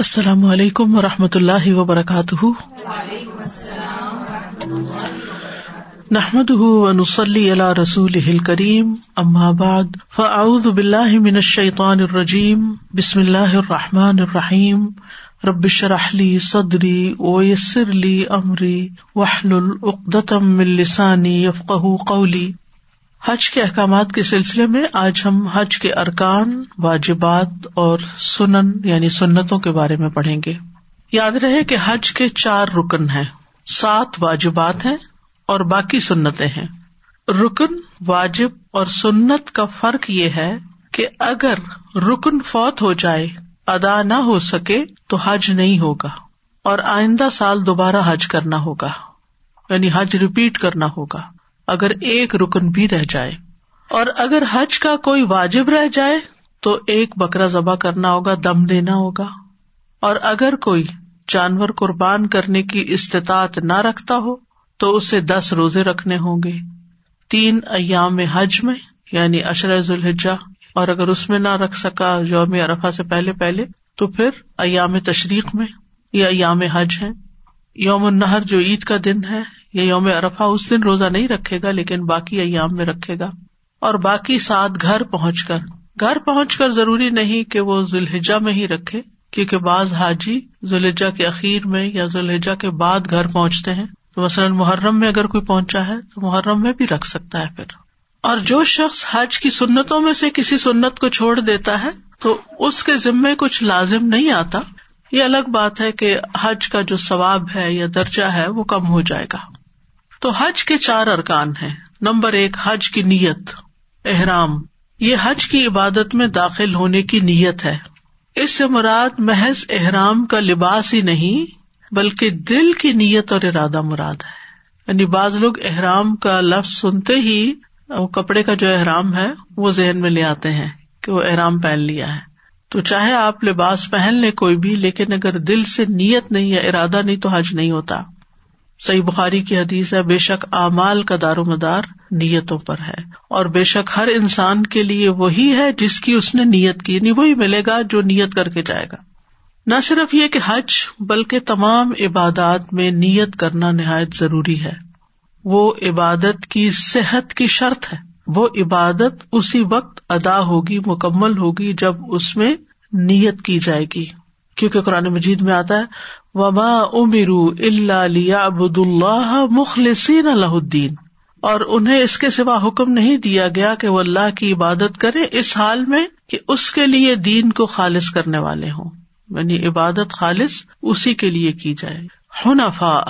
السلام علیکم و رحمۃ اللہ وبرکاتہ۔ نحمد ونسلی علی رسول کریم بعد، فاعوذ باللہ من الشیطان الرجیم، بسم اللہ الرحمٰن الرحیم۔ ربش رحلی صدری ویسر علی عمری وحل العقدم السانی یفق قولی۔ حج کے احکامات کے سلسلے میں آج ہم حج کے ارکان، واجبات اور سنن یعنی سنتوں کے بارے میں پڑھیں گے۔ یاد رہے کہ حج کے چار رکن ہیں۔ سات واجبات ہیں اور باقی سنتیں ہیں۔ رکن، واجب اور سنت کا فرق یہ ہے کہ اگر رکن فوت ہو جائے، ادا نہ ہو سکے تو حج نہیں ہوگا اور آئندہ سال دوبارہ حج کرنا ہوگا یعنی حج ریپیٹ کرنا ہوگا۔ اگر ایک رکن بھی رہ جائے اور اگر حج کا کوئی واجب رہ جائے تو ایک بکرا ذبح کرنا ہوگا، دم دینا ہوگا۔ اور اگر کوئی جانور قربان کرنے کی استطاعت نہ رکھتا ہو تو اسے دس روزے رکھنے ہوں گے۔ تین ایام حج میں یعنی اشرز الحجا اور اگر اس میں نہ رکھ سکا یوم ارفا سے پہلے پہلے، تو پھر ایام تشریق میں یہ ایام حج ہے۔ یوم النہر جو عید کا دن ہے یا یوم ارفا اس دن روزہ نہیں رکھے گا، لیکن باقی ایام میں رکھے گا۔ اور باقی سات گھر پہنچ کر۔ گھر پہنچ کر ضروری نہیں کہ وہ ذوالحجا میں ہی رکھے، کیونکہ بعض حاجی ذوالحجا کے اخیر میں یا ذوالحجا کے بعد گھر پہنچتے ہیں۔ تو مثلاً محرم میں اگر کوئی پہنچا ہے، تو محرم میں بھی رکھ سکتا ہے پھر۔ اور جو شخص حج کی سنتوں میں سے کسی سنت کو چھوڑ دیتا ہے، تو اس کے ذمے کچھ لازم نہیں آتا۔ یہ الگ بات ہے کہ حج کا جو ثواب ہے یا درجہ ہے، وہ کم ہو جائے گا۔ تو حج کے چار ارکان ہیں۔ نمبر ایک، حج کی نیت، احرام۔ یہ حج کی عبادت میں داخل ہونے کی نیت ہے۔ اس سے مراد محض احرام کا لباس ہی نہیں، بلکہ دل کی نیت اور ارادہ مراد ہے۔ یعنی بعض لوگ احرام کا لفظ سنتے ہی، وہ کپڑے کا جو احرام ہے، وہ ذہن میں لے آتے ہیں کہ وہ احرام پہن لیا ہے۔ تو چاہے آپ لباس پہن لیں کوئی بھی، لیکن اگر دل سے نیت نہیں یا ارادہ نہیں تو حج نہیں ہوتا۔ صحیح بخاری کی حدیث ہے، بے شک اعمال کا دار و مدار نیتوں پر ہے۔ اور بے شک ہر انسان کے لیے وہی ہے جس کی اس نے نیت کی نہیں وہی ملے گا جو نیت کر کے جائے گا۔ نہ صرف یہ کہ حج، بلکہ تمام عبادات میں نیت کرنا نہایت ضروری ہے۔ وہ عبادت کی صحت کی شرط ہے۔ وہ عبادت اسی وقت ادا ہوگی، مکمل ہوگی جب اس میں نیت کی جائے گی۔ کیونکہ قرآن مجید میں آتا ہے وبا امیر اللہ ابد اللہ مخلصین اللہ الدین اور انہیں اس کے سوا حکم نہیں دیا گیا کہ وہ اللہ کی عبادت کرے اس حال میں کہ اس کے لیے دین کو خالص کرنے والے ہوں۔ یعنی عبادت خالص اسی کے لیے کی جائے۔ ہنفا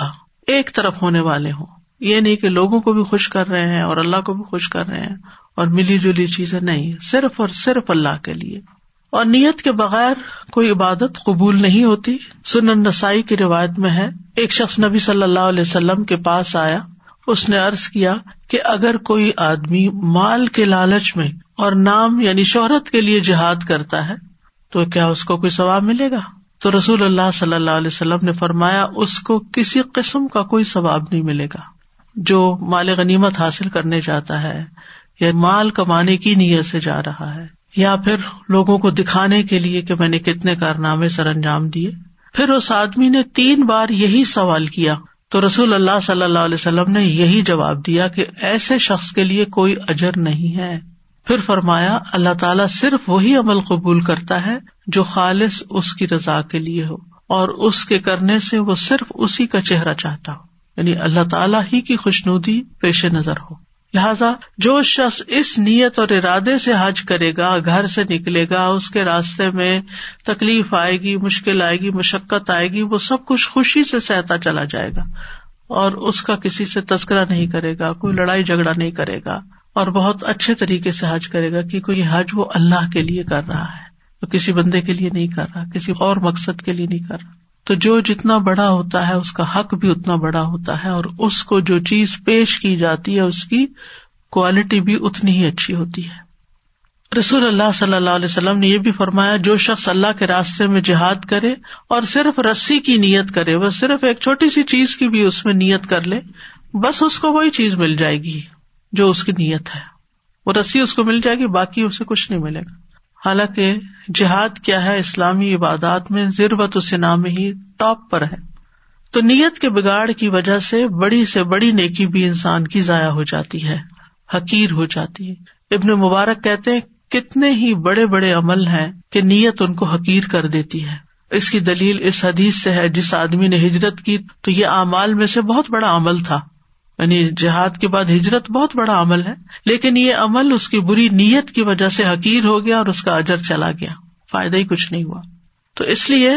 ایک طرف ہونے والے ہوں۔ یہ نہیں کہ لوگوں کو بھی خوش کر رہے ہیں اور اللہ کو بھی خوش کر رہے ہیں اور ملی جلی چیزیں نہیں، صرف اور صرف اللہ کے لیے۔ اور نیت کے بغیر کوئی عبادت قبول نہیں ہوتی۔ سنن نسائی کی روایت میں ہے، ایک شخص نبی صلی اللہ علیہ وسلم کے پاس آیا۔ اس نے ارض کیا کہ اگر کوئی آدمی مال کے لالچ میں اور نام یعنی شہرت کے لیے جہاد کرتا ہے، تو کیا اس کو کوئی ثواب ملے گا؟ تو رسول اللہ صلی اللہ علیہ وسلم نے فرمایا، اس کو کسی قسم کا کوئی ثواب نہیں ملے گا۔ جو مال غنیمت حاصل کرنے جاتا ہے، یا مال کمانے کی نیت سے جا رہا ہے۔ یا پھر لوگوں کو دکھانے کے لیے کہ میں نے کتنے کارنامے سر انجام دیے۔ پھر اس آدمی نے تین بار یہی سوال کیا۔ تو رسول اللہ صلی اللہ علیہ وسلم نے یہی جواب دیا کہ ایسے شخص کے لیے کوئی اجر نہیں ہے۔ پھر فرمایا، اللہ تعالیٰ صرف وہی عمل قبول کرتا ہے جو خالص اس کی رضا کے لیے ہو، اور اس کے کرنے سے وہ صرف اسی کا چہرہ چاہتا ہو۔ یعنی اللہ تعالیٰ ہی کی خوشنودی پیش نظر ہو۔ لہذا جو شخص اس نیت اور ارادے سے حج کرے گا، گھر سے نکلے گا، اس کے راستے میں تکلیف آئے گی، مشکل آئے گی، مشقت آئے گی، وہ سب کچھ خوشی سے سہتا چلا جائے گا اور اس کا کسی سے تذکرہ نہیں کرے گا، کوئی لڑائی جھگڑا نہیں کرے گا اور بہت اچھے طریقے سے حج کرے گا کیونکہ یہ حج وہ اللہ کے لیے کر رہا ہے، وہ کسی بندے کے لیے نہیں کر رہا، کسی اور مقصد کے لیے نہیں کر رہا۔ تو جو جتنا بڑا ہوتا ہے، اس کا حق بھی اتنا بڑا ہوتا ہے اور اس کو جو چیز پیش کی جاتی ہے، اس کی کوالٹی بھی اتنی ہی اچھی ہوتی ہے۔ رسول اللہ صلی اللہ علیہ وسلم نے یہ بھی فرمایا، جو شخص اللہ کے راستے میں جہاد کرے اور صرف رسی کی نیت کرے، وہ صرف ایک چھوٹی سی چیز کی بھی اس میں نیت کر لے، بس اس کو وہی چیز مل جائے گی جو اس کی نیت ہے۔ وہ رسی اس کو مل جائے گی، باقی اسے کچھ نہیں ملے گا۔ حالانکہ جہاد کیا ہے اسلامی عبادات میں ضرورت اس نام ہی ٹاپ پر ہے۔ تو نیت کے بگاڑ کی وجہ سے بڑی سے بڑی نیکی بھی انسان کی ضائع ہو جاتی ہے، حقیر ہو جاتی ہے۔ ابن مبارک کہتے کتنے ہی بڑے بڑے عمل ہیں کہ نیت ان کو حقیر کر دیتی ہے۔ اس کی دلیل اس حدیث سے ہے، جس آدمی نے ہجرت کی تو یہ اعمال میں سے بہت بڑا عمل تھا۔ یعنی جہاد کے بعد ہجرت بہت بڑا عمل ہے، لیکن یہ عمل اس کی بری نیت کی وجہ سے حقیر ہو گیا اور اس کا اجر چلا گیا۔ فائدہ ہی کچھ نہیں ہوا۔ تو اس لیے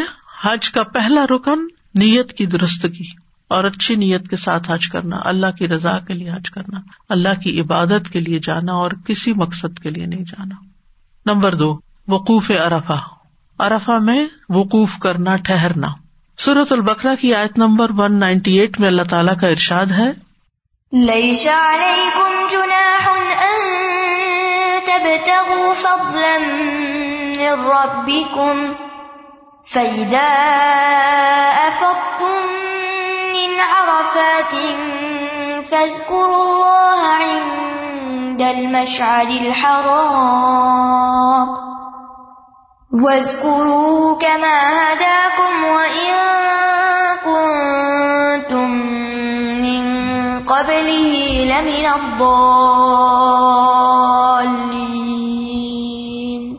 حج کا پہلا رکن نیت کی درست کی اور اچھی نیت کے ساتھ حج کرنا، اللہ کی رضا کے لیے حج کرنا، اللہ کی عبادت کے لیے جانا اور کسی مقصد کے لیے نہیں جانا۔ نمبر دو، وقوف ارفا ارفا میں وقوف کرنا، ٹھہرنا۔ سورت البکرا کی آیت نمبر ون نائنٹی ایٹ میں اللہ تعالیٰ کا ارشاد ہے ليس عليكم جناح أن تبتغوا فضلا من ربكم فإذا أفضتم من عرفات فاذكروا الله عند المشعر الحرام واذكروه كما هداكم وإن قبله لمن الضالين.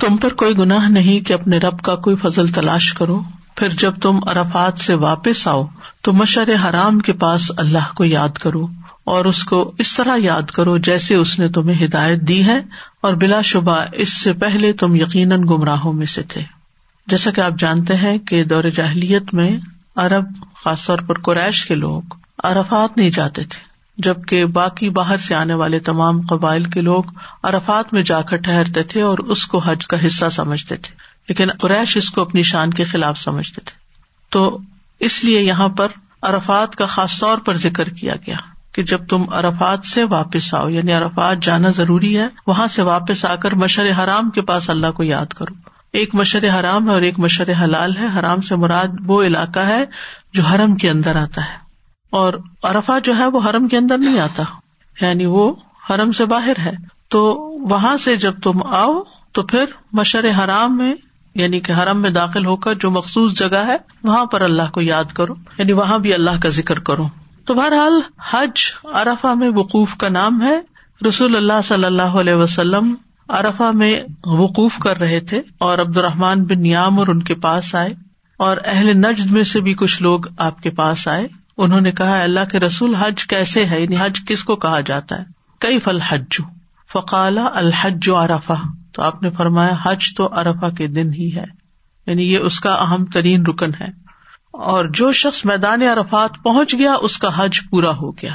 تم پر کوئی گناہ نہیں کہ اپنے رب کا کوئی فضل تلاش کرو۔ پھر جب تم ارفات سے واپس آؤ، تو مشر حرام کے پاس اللہ کو یاد کرو اور اس کو اس طرح یاد کرو جیسے اس نے تمہیں ہدایت دی ہے اور بلا شبہ اس سے پہلے تم یقیناً گمراہوں میں سے تھے۔ جیسا کہ آپ جانتے ہیں کہ دور جاہلیت میں ارب خاص طور پر قریش کے لوگ ارفات نہیں جاتے تھے، جبکہ باقی باہر سے آنے والے تمام قبائل کے لوگ ارفات میں جا کر ٹہرتے تھے اور اس کو حج کا حصہ سمجھتے تھے۔ لیکن قریش اس کو اپنی شان کے خلاف سمجھتے تھے۔ تو اس لیے یہاں پر ارفات کا خاص طور پر ذکر کیا گیا کہ جب تم ارفات سے واپس آؤ یعنی ارفات جانا ضروری ہے، وہاں سے واپس آ کر مشر حرام کے پاس اللہ کو یاد کرو۔ ایک مشر حرام ہے اور ایک مشر حلال ہے۔ حرام سے مراد وہ علاقہ ہے جو حرم کے اندر آتا ہے۔ اور ارفا جو ہے وہ حرم کے اندر نہیں آتا۔ یعنی وہ حرم سے باہر ہے۔ تو وہاں سے جب تم آؤ تو پھر مشر حرام میں یعنی کہ حرم میں داخل ہو کر جو مخصوص جگہ ہے، وہاں پر اللہ کو یاد کرو۔ یعنی وہاں بھی اللہ کا ذکر کرو۔ تو بہرحال حج ارفا میں وقوف کا نام ہے۔ رسول اللہ صلی اللہ علیہ وسلم ارفا میں وقوف کر رہے تھے اور عبد الرحمان بن نیام اور ان کے پاس آئے اور اہل نجد میں سے بھی کچھ لوگ آپ کے پاس آئے۔ انہوں نے کہا، اللہ کے رسول، حج کیسے ہے؟ یعنی حج کس کو کہا جاتا ہے؟ کئی فل حج فقال الحج ارفا تو آپ نے فرمایا، حج تو ارفا کے دن ہی ہے۔ یعنی یہ اس کا اہم ترین رکن ہے۔ اور جو شخص میدان عرفات پہنچ گیا، اس کا حج پورا ہو گیا۔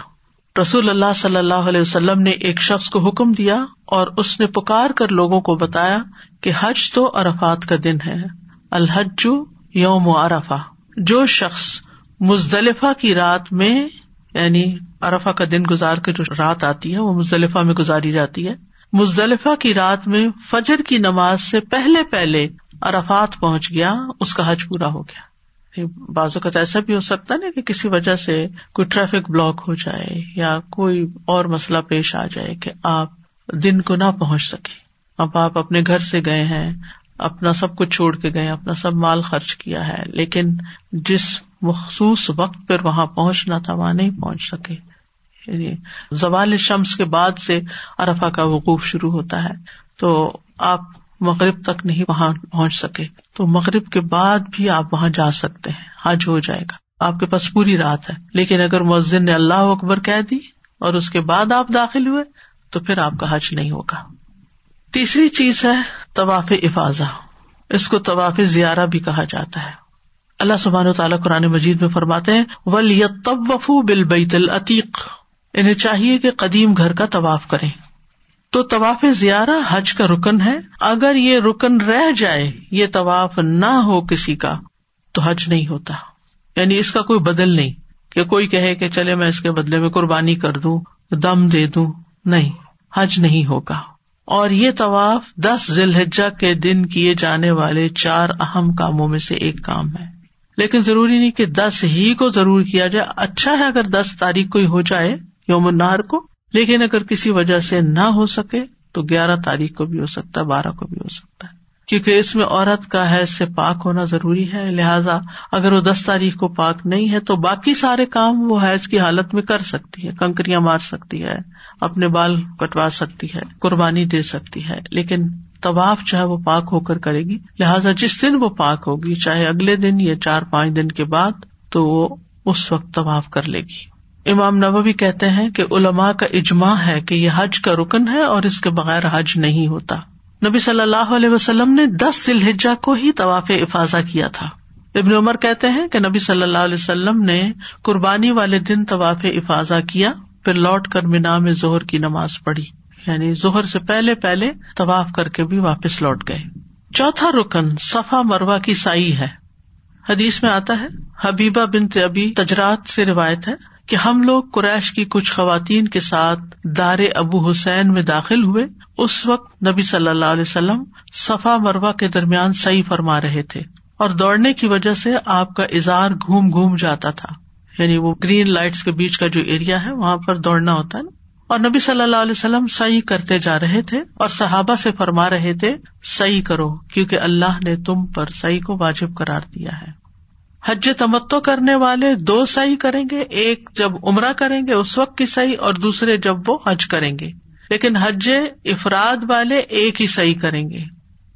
رسول اللہ صلی اللہ علیہ وسلم نے ایک شخص کو حکم دیا اور اس نے پکار کر لوگوں کو بتایا کہ حج تو ارفات کا دن ہے۔ الحج یوم ارفا جو شخص مزدلفہ کی رات میں یعنی ارفا کا دن گزار کے جو رات آتی ہے، وہ مزدلفہ میں گزاری جاتی ہے۔ مزدلفہ کی رات میں فجر کی نماز سے پہلے پہلے ارفات پہنچ گیا، اس کا حج پورا ہو گیا۔ بعض اوقات ایسا بھی ہو سکتا نا کہ کسی وجہ سے کوئی ٹریفک بلاک ہو جائے یا کوئی اور مسئلہ پیش آ جائے کہ آپ دن کو نہ پہنچ سکے اب آپ اپنے گھر سے گئے ہیں، اپنا سب کچھ چھوڑ کے گئے اپنا سب مال خرچ کیا ہے، لیکن جس مخصوص وقت پر وہاں پہنچنا تھا، وہاں نہیں پہنچ سکے۔ یعنی زوال شمس کے بعد سے ارفا کا وقوف شروع ہوتا ہے۔ تو آپ مغرب تک نہیں وہاں پہنچ سکے، تو مغرب کے بعد بھی آپ وہاں جا سکتے ہیں، حج ہو جائے گا۔ آپ کے پاس پوری رات ہے، لیکن اگر مسجد نے اللہ اکبر کہہ دی اور اس کے بعد آپ داخل ہوئے، تو پھر آپ کا حج نہیں ہوگا۔ تیسری چیز ہے طواف افاظہ۔ اس کو طواف زیارہ بھی کہا جاتا ہے۔ اللہ سبحان تعالیٰ قرآن مجید میں فرماتے ہیں ول وفو بل بیت العتیق انہیں چاہیے کہ قدیم گھر کا طواف کرے تو طواف زیارہ حج کا رکن ہے۔ اگر یہ رکن رہ جائے، یہ طواف نہ ہو کسی کا، تو حج نہیں ہوتا۔ یعنی اس کا کوئی بدل نہیں کہ کوئی کہے کہ چلے میں اس کے بدلے میں قربانی کر دوں، دم دے دوں۔ نہیں، حج نہیں ہوگا۔ اور یہ طواف دس ذی الحجہ کے دن کیے جانے والے چار اہم کاموں میں سے ایک کام ہے۔ لیکن ضروری نہیں کہ دس ہی کو ضرور کیا جائے۔ اچھا ہے اگر دس تاریخ کو ہی ہو جائے، یوم النہار کو۔ لیکن اگر کسی وجہ سے نہ ہو سکے تو گیارہ تاریخ کو بھی ہو سکتا ہے، بارہ کو بھی ہو سکتا ہے۔ کیونکہ اس میں عورت کا حیض سے پاک ہونا ضروری ہے۔ لہٰذا اگر وہ دس تاریخ کو پاک نہیں ہے تو باقی سارے کام وہ حیض کی حالت میں کر سکتی ہے، کنکریاں مار سکتی ہے، اپنے بال کٹوا سکتی ہے، قربانی دے سکتی ہے۔ لیکن طواف چاہے وہ پاک ہو کر کرے گی۔ لہٰذا جس دن وہ پاک ہوگی، چاہے اگلے دن یا چار پانچ دن کے بعد، تو وہ اس وقت طواف کر لے گی۔ امام نبوی کہتے ہیں کہ علماء کا اجماع ہے کہ یہ حج کا رکن ہے اور اس کے بغیر حج نہیں ہوتا۔ نبی صلی اللہ علیہ وسلم نے دس ذلحجہ کو ہی طواف افاظہ کیا تھا۔ ابن عمر کہتے ہیں کہ نبی صلی اللہ علیہ وسلم نے قربانی والے دن طواف افاظہ کیا، پھر لوٹ کر مینا میں زہر کی نماز پڑھی۔ یعنی زہر سے پہلے پہلے طواف کر کے بھی واپس لوٹ گئے۔ چوتھا رکن صفا مروا کی سائی ہے۔ حدیث میں آتا ہے، حبیبہ بن ابی تجرات سے روایت ہے۔ کہ ہم لوگ قریش کی کچھ خواتین کے ساتھ دار ابو حسین میں داخل ہوئے، اس وقت نبی صلی اللہ علیہ وسلم صفا مروا کے درمیان صحیح فرما رہے تھے اور دوڑنے کی وجہ سے آپ کا اظہار گھوم گھوم جاتا تھا۔ یعنی وہ گرین لائٹس کے بیچ کا جو ایریا ہے، وہاں پر دوڑنا ہوتا ہے۔ نا اور نبی صلی اللہ علیہ وسلم صحیح کرتے جا رہے تھے اور صحابہ سے فرما رہے تھے، صحیح کرو، کیونکہ اللہ نے تم پر صحیح کو واجب قرار دیا ہے۔ حج تمتو کرنے والے دو صحیح کریں گے، ایک جب عمرہ کریں گے اس وقت کی صحیح اور دوسرے جب وہ حج کریں گے۔ لیکن حج افراد والے ایک ہی صحیح کریں گے۔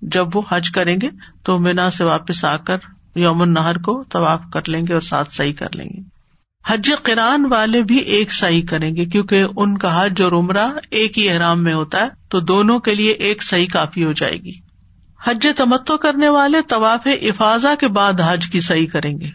جب وہ حج کریں گے تو مینا سے واپس آ کر یومن نہر کو طواف کر لیں گے اور ساتھ صحیح کر لیں گے۔ حج کران والے بھی ایک صحیح کریں گے کیونکہ ان کا حج اور عمرہ ایک ہی احرام میں ہوتا ہے، تو دونوں کے لیے ایک صحیح کافی ہو جائے گی۔ حج تمتو کرنے والے طواف افاظا کے بعد حج کی صحیح کریں گے۔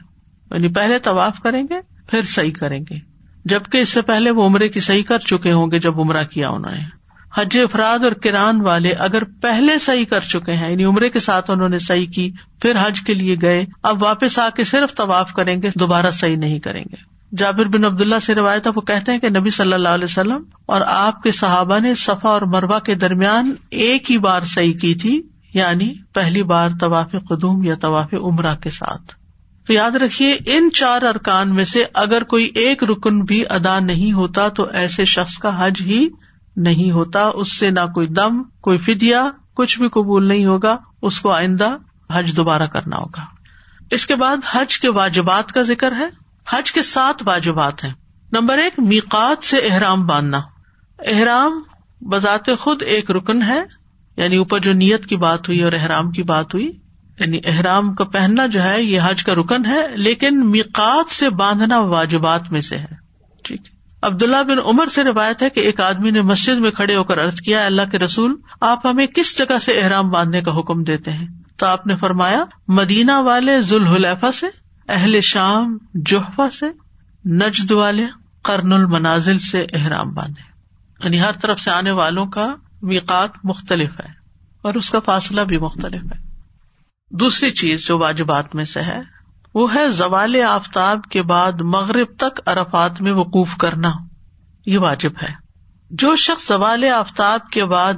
یعنی پہلے طواف کریں گے، پھر صحیح کریں گے۔ جبکہ اس سے پہلے وہ عمرے کی صحیح کر چکے ہوں گے جب عمرہ کیا انہوں نے۔ حج افراد اور کران والے اگر پہلے صحیح کر چکے ہیں یعنی عمرے کے ساتھ انہوں نے صحیح کی، پھر حج کے لیے گئے، اب واپس آ کے صرف طواف کریں گے، دوبارہ صحیح نہیں کریں گے۔ جابر بن عبد اللہ سے روایت وہ کہتے ہیں کہ نبی صلی اللہ علیہ وسلم اور آپ کے صحابہ نے صفا اور مربع کے درمیان ایک ہی بار صحیح کی تھی۔ یعنی پہلی بار طواف قدوم یا طواف عمرہ کے ساتھ۔ تو یاد رکھیے، ان چار ارکان میں سے اگر کوئی ایک رکن بھی ادا نہیں ہوتا تو ایسے شخص کا حج ہی نہیں ہوتا۔ اس سے نہ کوئی دم، کوئی فدیا کچھ بھی قبول نہیں ہوگا۔ اس کو آئندہ حج دوبارہ کرنا ہوگا۔ اس کے بعد حج کے واجبات کا ذکر ہے۔ حج کے سات واجبات ہیں۔ نمبر ایک، میقات سے احرام باندھنا۔ احرام بذات خود ایک رکن ہے۔ یعنی اوپر جو نیت کی بات ہوئی اور احرام کی بات ہوئی یعنی احرام کا پہننا جو ہے، یہ حج کا رکن ہے، لیکن میقات سے باندھنا واجبات میں سے ہے۔ ٹھیک۔ عبداللہ بن عمر سے روایت ہے کہ ایک آدمی نے مسجد میں کھڑے ہو کر ارض کیا اللہ کے رسول، آپ ہمیں کس جگہ سے احرام باندھنے کا حکم دیتے ہیں؟ تو آپ نے فرمایا، مدینہ والے ذوالحلیفہ سے، اہل شام جوحفا سے، نجد والے کرن المنازل سے احرام باندھے یعنی ہر طرف سے آنے والوں کا میقات مختلف ہے اور اس کا فاصلہ بھی مختلف ہے۔ دوسری چیز جو واجبات میں سے ہے، وہ ہے زوال آفتاب کے بعد مغرب تک ارفات میں وقوف کرنا۔ یہ واجب ہے۔ جو شخص زوال آفتاب کے بعد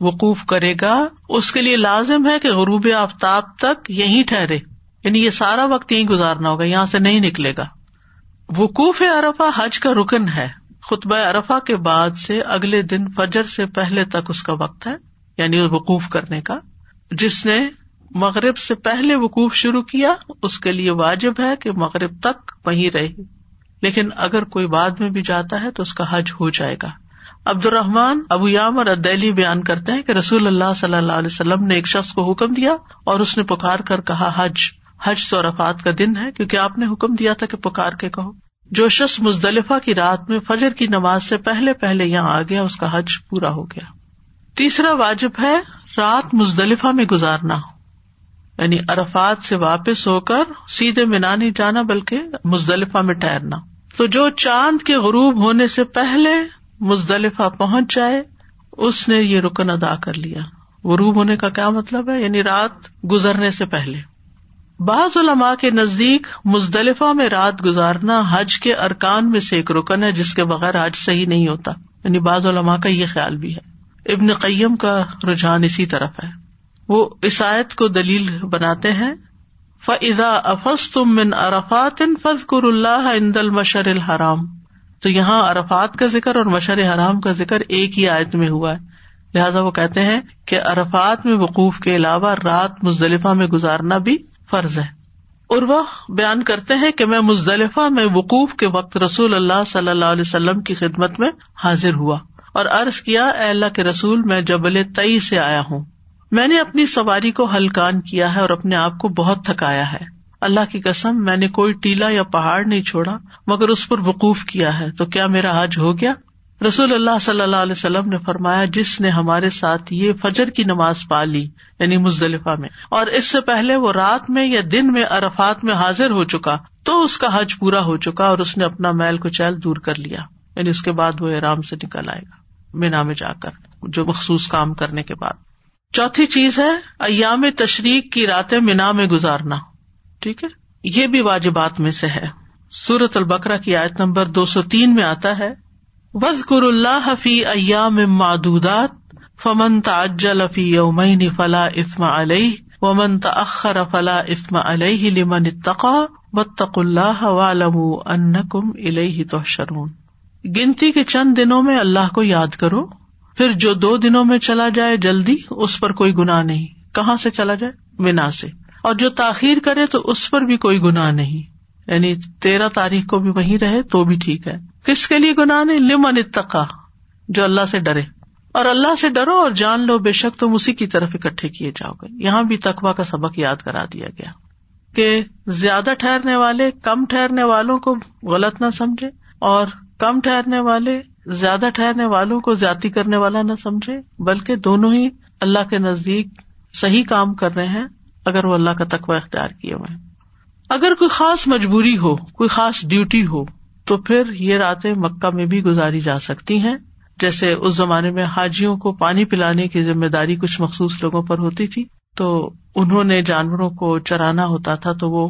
وقوف کرے گا، اس کے لیے لازم ہے کہ غروب آفتاب تک یہی ٹھہرے۔ یعنی یہ سارا وقت یہیں گزارنا ہوگا، یہاں سے نہیں نکلے گا۔ وقوف ارفا حج کا رکن ہے۔ خطبہ ارفا کے بعد سے اگلے دن فجر سے پہلے تک اس کا وقت ہے یعنی وقوف کرنے کا۔ جس نے مغرب سے پہلے وقوف شروع کیا، اس کے لیے واجب ہے کہ مغرب تک وہیں رہے۔ لیکن اگر کوئی بعد میں بھی جاتا ہے تو اس کا حج ہو جائے گا۔ عبد الرحمان ابو یام اور ادیلی بیان کرتے ہیں کہ رسول اللہ صلی اللہ علیہ وسلم نے ایک شخص کو حکم دیا اور اس نے پکار کر کہا، حج۔ حج تو رفات کا دن ہے، کیونکہ آپ نے حکم دیا تھا کہ پکار کے کہو۔ جو شخص مزدلفہ کی رات میں فجر کی نماز سے پہلے پہلے یہاں آ گیا، اس کا حج پورا ہو گیا۔ تیسرا واجب ہے رات مزدلفہ میں گزارنا یعنی ارفات سے واپس ہو کر سیدھے مینا نہیں جانا بلکہ مزدلفہ میں ٹہرنا تو جو چاند کے غروب ہونے سے پہلے مزدلفہ پہنچ جائے، اس نے یہ رکن ادا کر لیا۔ غروب ہونے کا کیا مطلب ہے؟ یعنی رات گزرنے سے پہلے۔ بعض علماء کے نزدیک مزدلفہ میں رات گزارنا حج کے ارکان میں سے ایک رکن ہے، جس کے بغیر حج صحیح نہیں ہوتا۔ یعنی بعض علماء کا یہ خیال بھی ہے۔ ابن قیم کا رجحان اسی طرف ہے۔ وہ عیسائیت کو دلیل بناتے ہیں۔ فضا افس تم من ارفات فض اللہ ان دل مشر الحرام۔ تو یہاں ارفات کا ذکر اور مشر حرام کا ذکر ایک ہی آیت میں ہوا ہے۔ لہٰذا وہ کہتے ہیں کہ عرفات میں وقوف کے علاوہ رات مزدلفہ میں گزارنا بھی فرض ہے۔ اور وہ بیان کرتے ہیں کہ میں مزدلفہ میں وقوف کے وقت رسول اللہ صلی اللہ علیہ وسلم کی خدمت میں حاضر ہوا اور عرض کیا، اے اللہ کے رسول، میں جبل تئی سے آیا ہوں۔ میں نے اپنی سواری کو ہلکان کیا ہے اور اپنے آپ کو بہت تھکایا ہے۔ اللہ کی قسم، میں نے کوئی ٹیلا یا پہاڑ نہیں چھوڑا، مگر اس پر وقوف کیا ہے۔ تو کیا میرا حج ہو گیا؟ رسول اللہ صلی اللہ علیہ وسلم نے فرمایا، جس نے ہمارے ساتھ یہ فجر کی نماز پا لی یعنی مزدلفہ میں، اور اس سے پہلے وہ رات میں یا دن میں ارفات میں حاضر ہو چکا، تو اس کا حج پورا ہو چکا اور اس نے اپنا میل کو چیل دور کر لیا یعنی اس کے بعد وہ آرام سے نکل آئے گا، مینا میں جا کر، جو مخصوص کام کرنے کے بعد۔ چوتھی چیز ہے، ایام تشریق کی راتیں مینا میں گزارنا، ٹھیک ہے؟ یہ بھی واجبات میں سے ہے۔ سورت البکرا کی آیت نمبر دو سو تین میں آتا ہے وز کر اللہ فی ایام معدودات، فمن تاجل فی یومین فلا اسم علیہ، ومن تأخر فلا اسم علیہ لمن اتقا واتق اللہ وعلموا انکم الیہ تحشرون۔ گنتی کے چند دنوں میں اللہ کو یاد کرو، پھر جو دو دنوں میں چلا جائے جلدی، اس پر کوئی گناہ نہیں۔ کہاں سے چلا جائے؟ بنا سے۔ اور جو تاخیر کرے تو اس پر بھی کوئی گناہ نہیں۔ یعنی تیرہ تاریخ کو بھی وہیں رہے تو بھی ٹھیک ہے۔ کس کے لیے گناہ نہیں؟ لمن اتقا، جو اللہ سے ڈرے۔ اور اللہ سے ڈرو اور جان لو، بے شک تم اسی کی طرف اکٹھے کیے جاؤ گے۔ یہاں بھی تقوا کا سبق یاد کرا دیا گیا کہ زیادہ ٹھہرنے والے، کم ٹھہرنے والوں کو غلط نہ سمجھے اور کم ٹھہرنے والے، زیادہ ٹھہرنے والوں کو زیادتی کرنے والا نہ سمجھے، بلکہ دونوں ہی اللہ کے نزدیک صحیح کام کر رہے ہیں، اگر وہ اللہ کا تقوی اختیار کیے ہوئے۔ اگر کوئی خاص مجبوری ہو، کوئی خاص ڈیوٹی ہو تو پھر یہ راتیں مکہ میں بھی گزاری جا سکتی ہیں۔ جیسے اس زمانے میں حاجیوں کو پانی پلانے کی ذمہ داری کچھ مخصوص لوگوں پر ہوتی تھی، تو انہوں نے جانوروں کو چرانا ہوتا تھا، تو وہ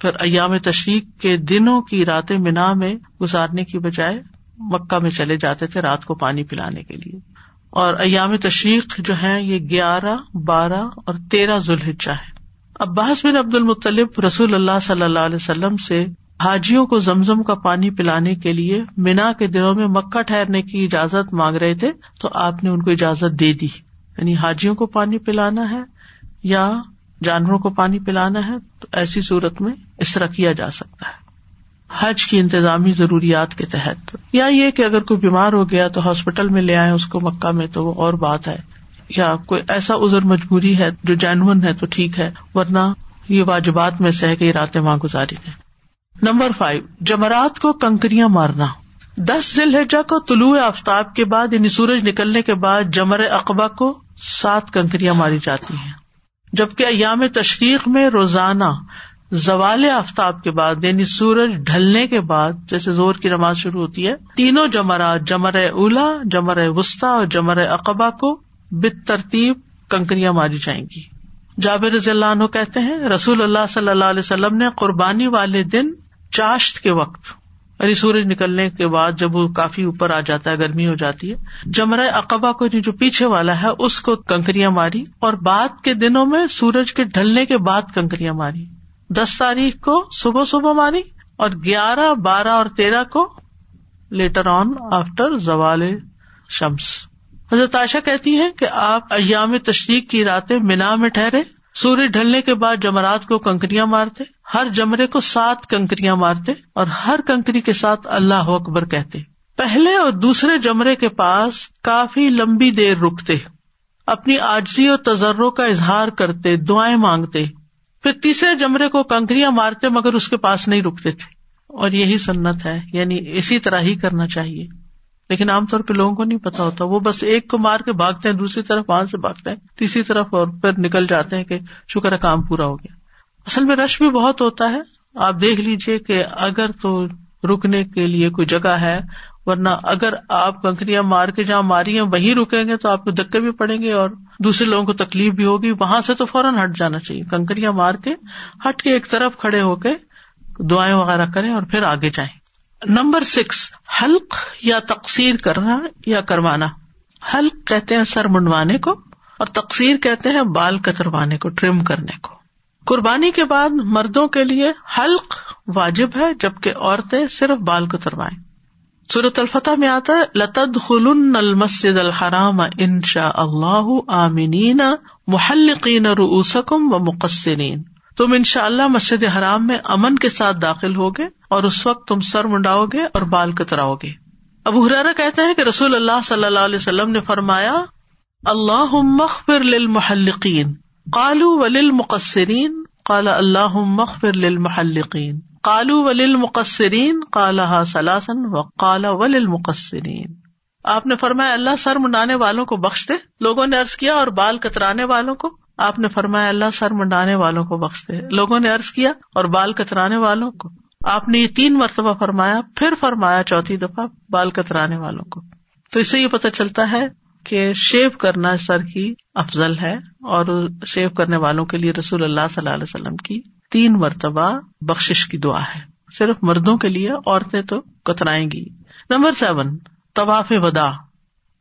پھر ایام تشریق کے دنوں کی راتیں مینا میں گزارنے کی بجائے مکہ میں چلے جاتے تھے رات کو پانی پلانے کے لیے۔ اور ایام تشریق جو ہے یہ گیارہ، بارہ اور تیرہ ذوالحجہ ہے عباس بن عبد المطلب رسول اللہ صلی اللہ علیہ وسلم سے حاجیوں کو زمزم کا پانی پلانے کے لیے مینا کے دنوں میں مکہ ٹھہرنے کی اجازت مانگ رہے تھے تو آپ نے ان کو اجازت دے دی۔ یعنی حاجیوں کو پانی پلانا ہے یا جانوروں کو پانی پلانا ہے تو ایسی صورت میں اس طرح کیا جا سکتا ہے۔ حج کی انتظامی ضروریات کے تحت۔ یا یہ کہ اگر کوئی بیمار ہو گیا تو ہاسپٹل میں لے آئے اس کو مکہ میں تو وہ اور بات ہے۔ یا کوئی ایسا ازر مجبوری ہے جو جینون ہے تو ٹھیک ہے، ورنہ یہ واجبات میں سہ گئی راتیں ماں گزاری ہے نمبر فائیو، جمرات کو کنکریاں مارنا۔ دس ذیل الحجا کو طلوع آفتاب کے بعد یعنی سورج نکلنے کے بعد جمر اقبا کو سات کنکریاں ماری جاتی ہیں۔ جبکہ ایام تشریق میں روزانہ زوال آفتاب کے بعد یعنی سورج ڈھلنے کے بعد، جیسے زور کی نماز شروع ہوتی ہے، تینوں جمرات، جمر اولا، جمر وسطی اور جمر اقبا کو بت ترتیب کنکریاں ماری جائیں گی۔ جابر رضی اللہ عنہ کہتے ہیں، رسول اللہ صلی اللہ علیہ وسلم نے قربانی والے دن چاشت کے وقت یعنی سورج نکلنے کے بعد جب وہ کافی اوپر آ جاتا ہے، گرمی ہو جاتی ہے جمر اقبا کو جو پیچھے والا ہے، اس کو کنکریاں ماری اور بعد کے دنوں میں سورج کے ڈھلنے کے بعد کنکریاں ماری۔ دس تاریخ کو صبح صبح ماری اور گیارہ، بارہ اور تیرہ کو لیٹر آن آفٹر زوال شمس۔ حضرت عائشہ کہتی ہے کہ آپ ایام تشریق کی راتیں مینا میں ٹھہرے سورج ڈھلنے کے بعد جمرات کو کنکریاں مارتے، ہر جمرے کو سات کنکریاں مارتے اور ہر کنکری کے ساتھ اللہ اکبر کہتے۔ پہلے اور دوسرے جمرے کے پاس کافی لمبی دیر رکتے۔ اپنی آجزی اور تجروں کا اظہار کرتے، دعائیں مانگتے۔ پھر تیسرے جمرے کو کنکریاں مارتے مگر اس کے پاس نہیں رکتے تھے۔ اور یہی سنت ہے یعنی اسی طرح ہی کرنا چاہیے۔ لیکن عام طور پہ لوگوں کو نہیں پتا ہوتا، وہ بس ایک کو مار کے بھاگتے ہیں، دوسری طرف وہاں سے بھاگتے ہیں، تیسری طرف اور پھر نکل جاتے ہیں کہ شکر ہے کام پورا ہو گیا۔ اصل میں رش بھی بہت ہوتا ہے۔ آپ دیکھ لیجیے کہ اگر تو رکنے کے لیے کوئی جگہ ہے، ورنہ اگر آپ کنکریاں مار کے جہاں ماری ہیں، وہیں رکیں گے تو آپ کو دکے بھی پڑیں گے اور دوسرے لوگوں کو تکلیف بھی ہوگی۔ وہاں سے تو فوراً ہٹ جانا چاہیے۔ کنکریاں مار کے ہٹ کے ایک طرف کھڑے ہو کے دعائیں وغیرہ کریں اور پھر آگے جائیں۔ نمبر سکس، حلق یا تقسیر کرنا یا کروانا۔ حلق کہتے ہیں سر منڈوانے کو اور تقسیر کہتے ہیں بال کتروانے کو، ٹرم کرنے کو۔ قربانی کے بعد مردوں کے لیے حلق واجب ہے، جبکہ عورتیں صرف بال کتروائیں۔ صورت الفتح میں آتا ہے لتد خلن المسد الحرام ان شاء اللہ آمین محلقین رؤوسکم و مقصرین تم ان شاء اللہ مسجد حرام میں امن کے ساتھ داخل ہوگے۔ اور اس وقت تم سر منڈاؤ گے اور بال کتراؤ گے۔ ابو حرارا کہتے ہیں کہ رسول اللہ صلی اللہ علیہ وسلم نے فرمایا اللہ مخبر للمحلقین۔ قالو ولل مقصرین قال اللہ مخبر للمحلقین۔ کالو ولل مقصرین کالا سلاسن و کالا ولل مقصرین آپ نے فرمایا، اللہ سر منڈانے والوں کو بخش دے۔ لوگوں نے ارض کیا، اور بال کترانے والوں کو۔ آپ نے فرمایا، اللہ سر منڈانے والوں کو بخش دے۔ لوگوں نے ارض کیا، اور بال کترانے والوں کو۔ آپ نے یہ تین مرتبہ فرمایا، پھر فرمایا چوتھی دفعہ بال کترانے والوں کو۔ تو اس سے یہ پتا چلتا ہے کہ شیو کرنا سر کی افضل ہے اور شیو کرنے والوں کے لیے رسول اللہ صلی اللہ علیہ وسلم کی تین مرتبہ بخش کی دعا ہے۔ صرف مردوں کے لیے، عورتیں تو کترائیں گی۔ نمبر سیون، طواف ودا۔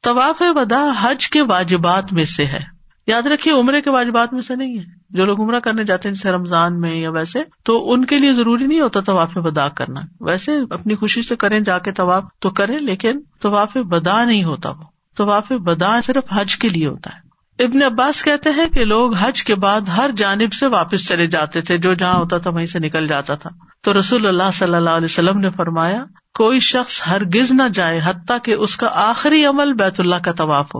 طواف ودا حج کے واجبات میں سے ہے۔ یاد رکھیے عمرے کے واجبات میں سے نہیں ہے۔ جو لوگ عمرہ کرنے جاتے ہیں جیسے رمضان میں یا ویسے، تو ان کے لیے ضروری نہیں ہوتا طواف بدا کرنا۔ ویسے اپنی خوشی سے کریں، جا کے طواف تو کریں، لیکن طواف بدا نہیں ہوتا وہ۔ طواف بدا صرف حج کے لیے ہوتا ہے۔ ابن عباس کہتے ہیں کہ لوگ حج کے بعد ہر جانب سے واپس چلے جاتے تھے، جو جہاں ہوتا تھا وہیں سے نکل جاتا تھا۔ تو رسول اللہ صلی اللہ علیہ وسلم نے فرمایا، کوئی شخص ہرگز نہ جائے حتیٰ کہ اس کا آخری عمل بیت اللہ کا طواف ہو۔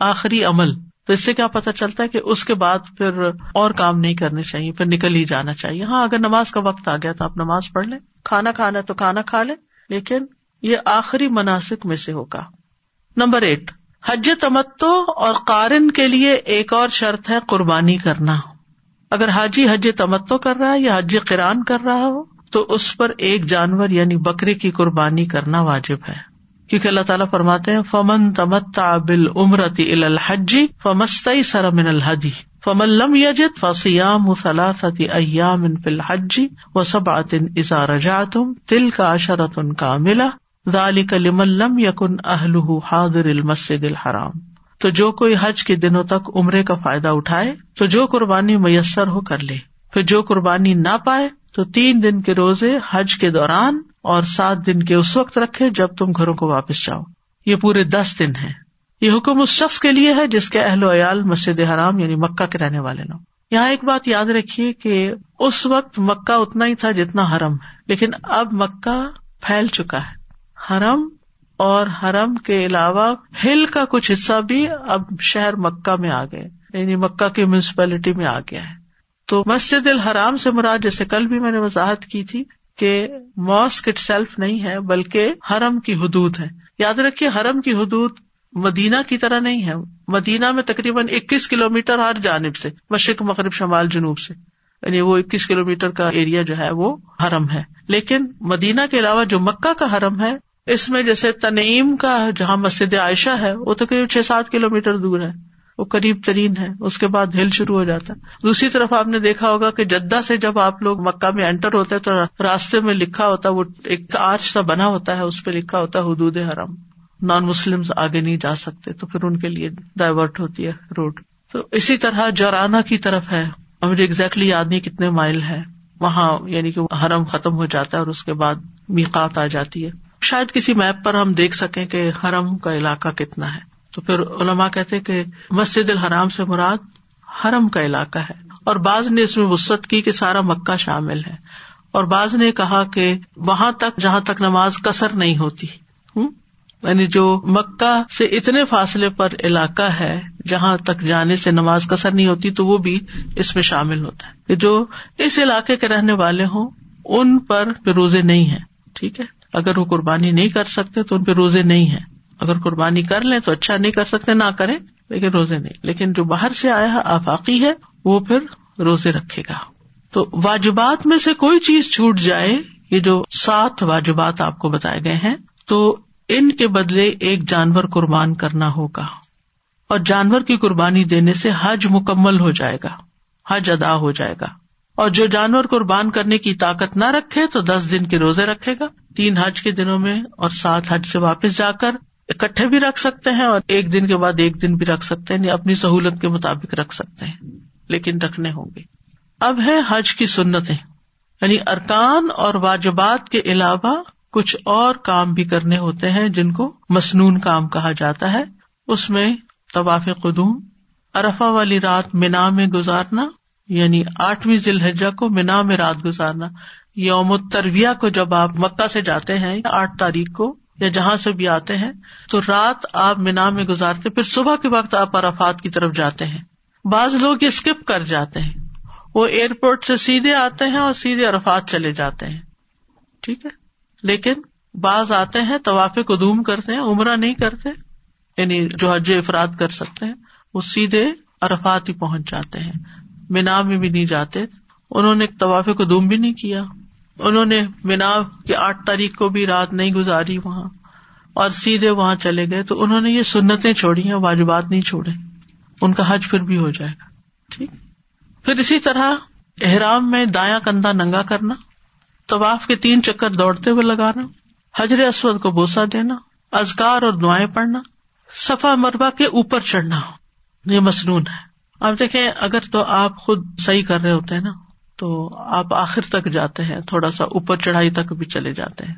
آخری عمل۔ تو اس سے کیا پتا چلتا ہے کہ اس کے بعد پھر اور کام نہیں کرنے چاہیے، پھر نکل ہی جانا چاہیے۔ ہاں اگر نماز کا وقت آ گیا تو آپ نماز پڑھ لیں۔ کھانا کھانا تو کھانا کھا لیں، لیکن یہ آخری مناسب میں سے ہوگا۔ نمبر ایٹ، حج تمتو اور قارن کے لیے ایک اور شرط ہے قربانی کرنا۔ اگر حاجی حج تمتو کر رہا ہے یا حج قرآن کر رہا ہو، تو اس پر ایک جانور یعنی بکری کی قربانی کرنا واجب ہے۔ کیونکہ اللہ تعالیٰ فرماتے ہیں، فمن تمتا بل عمرتی الحجی فمست سرمن الحجی فمن لم یجت فسیام سلاثتی ایام ان فل حجی و سب آتن ازا رجا تل کا اشرت ان کا ملا ذالی کلم لم یقن اہل حاضر المسد الحرام تو جو کوئی حج کے دنوں تک عمرے کا فائدہ اٹھائے، تو جو قربانی میسر ہو کر لے۔ پھر جو قربانی نہ پائے، تو تین دن کے روزے حج کے دوران اور سات دن کے اس وقت رکھے جب تم گھروں کو واپس جاؤ۔ یہ پورے دس دن ہے یہ حکم اس شخص کے لیے ہے جس کے اہل و عیال مسجد حرام یعنی مکہ کے رہنے والے لوگ۔ یہاں ایک بات یاد رکھیے کہ اس وقت مکہ اتنا ہی تھا جتنا حرم ہے۔ لیکن اب مکہ پھیل چکا ہے۔ حرم اور حرم کے علاوہ ہل کا کچھ حصہ بھی اب شہر مکہ میں آ گئے۔ یعنی مکہ کی میونسپلٹی میں آ گیا ہے۔ تو مسجد الحرام سے مراد جیسے کل بھی میں نے وضاحت کی تھی کہ ماسک اٹ سیلف نہیں ہے، بلکہ حرم کی حدود ہے۔ یاد رکھیے، حرم کی حدود مدینہ کی طرح نہیں ہے۔ مدینہ میں تقریباً اکیس کلو میٹر ہر جانب سے، مشرق، مغرب، شمال، جنوب سے۔ یعنی وہ اکیس کلو میٹر کا ایریا جو ہے وہ حرم ہے۔ لیکن مدینہ کے علاوہ جو مکہ کا حرم ہے، اس میں جیسے تنعیم کا جہاں مسجد عائشہ ہے، وہ تقریباً چھ سات کلو میٹر دور ہے۔ وہ قریب ترین ہے، اس کے بعد ہل شروع ہو جاتا ہے۔ دوسری طرف آپ نے دیکھا ہوگا کہ جدہ سے جب آپ لوگ مکہ میں انٹر ہوتے ہیں تو راستے میں لکھا ہوتا ہے، وہ ایک آرچ سا بنا ہوتا ہے، اس پہ لکھا ہوتا ہے حدود حرم۔ نان مسلم آگے نہیں جا سکتے، تو پھر ان کے لیے ڈائیورٹ ہوتی ہے روڈ۔ تو اسی طرح جورانا کی طرف ہے۔ مجھے اگزیکٹلی یاد نہیں کتنے مائل ہے۔ وہاں یعنی کہ حرم ختم ہو جاتا ہے اور اس کے بعد میقات آ جاتی ہے۔ شاید کسی میپ پر ہم دیکھ سکیں کہ حرم کا علاقہ کتنا ہے۔ تو پھر علما کہتے کہ مسجد الحرام سے مراد حرم کا علاقہ ہے۔ اور بعض نے اس میں وسط کی کہ سارا مکہ شامل ہے۔ اور بعض نے کہا کہ وہاں تک، جہاں تک نماز کثر نہیں ہوتی۔ یعنی جو مکہ سے اتنے فاصلے پر علاقہ ہے، جہاں تک جانے سے نماز کثر نہیں ہوتی، تو وہ بھی اس میں شامل ہوتا ہے۔ جو اس علاقے کے رہنے والے ہوں، ان پر روزے نہیں ہے ٹھیک ہے؟ اگر وہ قربانی نہیں کر سکتے، تو ان پہ روزے نہیں ہے اگر قربانی کر لیں تو اچھا نہیں کر سکتے، نہ کریں، لیکن روزے نہیں۔ لیکن جو باہر سے آیا ہے، آفاقی ہے، وہ پھر روزے رکھے گا۔ تو واجبات میں سے کوئی چیز چھوٹ جائے، یہ جو سات واجبات آپ کو بتائے گئے ہیں، تو ان کے بدلے ایک جانور قربان کرنا ہوگا۔ اور جانور کی قربانی دینے سے حج مکمل ہو جائے گا، حج ادا ہو جائے گا۔ اور جو جانور قربان کرنے کی طاقت نہ رکھے، تو دس دن کے روزے رکھے گا۔ تین حج کے دنوں میں اور سات حج سے واپس جا کر اکٹھے بھی رکھ سکتے ہیں اور ایک دن کے بعد ایک دن بھی رکھ سکتے ہیں یعنی اپنی سہولت کے مطابق رکھ سکتے ہیں، لیکن رکھنے ہوں گے۔ اب ہے حج کی سنتیں۔ یعنی ارکان اور واجبات کے علاوہ کچھ اور کام بھی کرنے ہوتے ہیں جن کو مصنون کام کہا جاتا ہے۔ اس میں طواف قدوم ارفا والی رات مینا میں گزارنا یعنی آٹھویں ذی الحجہ کو مینا میں رات گزارنا۔ یوم ترویہ کو جب آپ مکہ سے جاتے ہیں، آٹھ تاریخ کو یا جہاں سے بھی آتے ہیں، تو رات آپ مینا میں گزارتے، پھر صبح کے وقت آپ ارفات کی طرف جاتے ہیں۔ بعض لوگ یہ اسکپ کر جاتے ہیں۔ وہ ایئرپورٹ سے سیدھے آتے ہیں اور سیدھے ارفات چلے جاتے ہیں۔ ٹھیک ہے؟ لیکن بعض آتے ہیں طواف قدوم کرتے ہیں، عمرہ نہیں کرتے یعنی جو حج افراد کر سکتے ہیں، وہ سیدھے ارفات ہی پہنچ جاتے ہیں۔ مینا میں بھی نہیں جاتے، انہوں نے طواف قدوم بھی نہیں کیا۔ انہوں نے مینا کی آٹھ تاریخ کو بھی رات نہیں گزاری وہاں اور سیدھے وہاں چلے گئے تو انہوں نے یہ سنتیں چھوڑی ہیں، واجبات نہیں چھوڑے۔ ان کا حج پھر بھی ہو جائے گا۔ ٹھیک۔ پھر اسی طرح احرام میں دایا کندھا ننگا کرنا، طواف کے تین چکر دوڑتے ہوئے لگانا، حجر اسود کو بوسا دینا ازکار اور دعائیں پڑھنا، صفا مربع کے اوپر چڑھنا، یہ مصنون ہے۔ اب دیکھیں، اگر تو آپ خود صحیح کر رہے ہوتے ہیں نا تو آپ آخر تک جاتے ہیں، تھوڑا سا اوپر چڑھائی تک بھی چلے جاتے ہیں۔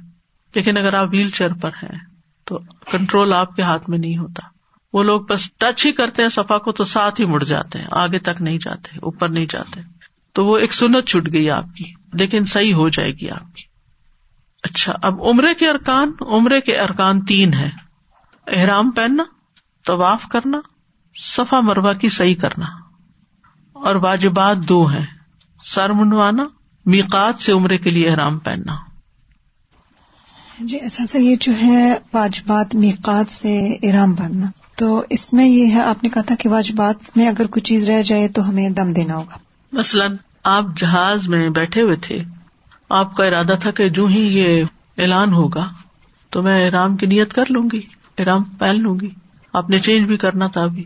لیکن اگر آپ ویل چیئر پر ہیں تو کنٹرول آپ کے ہاتھ میں نہیں ہوتا۔ وہ لوگ بس ٹچ ہی کرتے ہیں سفا کو تو ساتھ ہی مڑ جاتے ہیں، آگے تک نہیں جاتے، اوپر نہیں جاتے۔ تو وہ ایک سنت چھٹ گئی آپ کی، لیکن صحیح ہو جائے گی آپ کی۔ اچھا اب عمرے کے ارکان، عمرے کے ارکان تین ہے احرام پہننا، طواف کرنا، صفا مروا کی صحیح کرنا۔ اور واجبات دو ہیں۔ سر منڈوانا میقات سے عمرے کے لیے احرام پہننا۔ جی ایسا یہ جو ہے واجبات میقات سے احرام باندھنا تو اس میں یہ ہے آپ نے کہا تھا کہ واجبات میں اگر کوئی چیز رہ جائے تو ہمیں دم دینا ہوگا۔ مثلاً آپ جہاز میں بیٹھے ہوئے تھے آپ کا ارادہ تھا کہ جو ہی یہ اعلان ہوگا تو میں احرام کی نیت کر لوں گی احرام پہن لوں گی۔ آپ نے چینج بھی کرنا تھا ابھی۔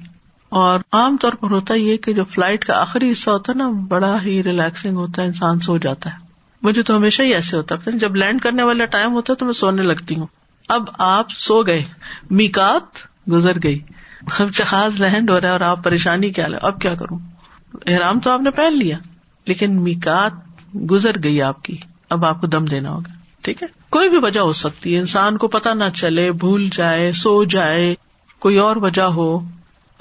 اور عام طور پر ہوتا یہ کہ جو فلائٹ کا آخری حصہ ہوتا ہے نا، بڑا ہی ریلیکسنگ ہوتا ہے، انسان سو جاتا ہے۔ مجھے تو ہمیشہ ہی ایسے ہوتا ہے۔ جب لینڈ کرنے والا ٹائم ہوتا ہے تو میں سونے لگتی ہوں۔ اب آپ سو گئے۔ میکات گزر گئی۔ اب جہاز لینڈ ہو رہا ہے اور آپ پریشانی کیا لے۔ اب کیا کروں؟ احرام تو آپ نے پہن لیا، لیکن میکات گزر گئی آپ کی۔ اب آپ کو دم دینا ہوگا۔ ٹھیک ہے؟ کوئی بھی وجہ ہو سکتی ہے۔ انسان کو پتا نہ چلے، بھول جائے، سو جائے۔ کوئی اور وجہ ہو۔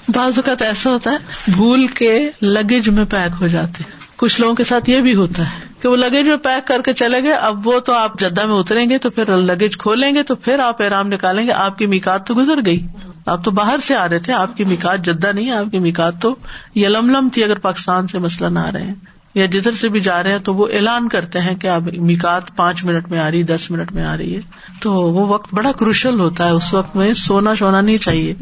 بعض اوقات ایسا ہوتا ہے، بھول کے لگیج میں پیک ہو جاتے کچھ لوگوں کے ساتھ یہ بھی ہوتا ہے کہ وہ لگیج میں پیک کر کے چلے گئے، اب وہ تو آپ جدہ میں اتریں گے تو پھر لگیج کھولیں گے تو پھر آپ احرام نکالیں گے۔ آپ کی میکات تو گزر گئی۔ آپ تو باہر سے آ رہے تھے، آپ کی میکات جدہ نہیں آپ کی میکات تو یلم لم تھی اگر پاکستان سے مسئلہ نہ آ رہے ہیں۔ یا جدھر سے بھی جا رہے ہیں تو وہ اعلان کرتے ہیں کہ اب میکات پانچ منٹ میں آ رہی، دس منٹ میں آ رہی ہے۔ تو وہ وقت بڑا کروشل ہوتا ہے، اس وقت میں سونا سونا نہیں چاہیے۔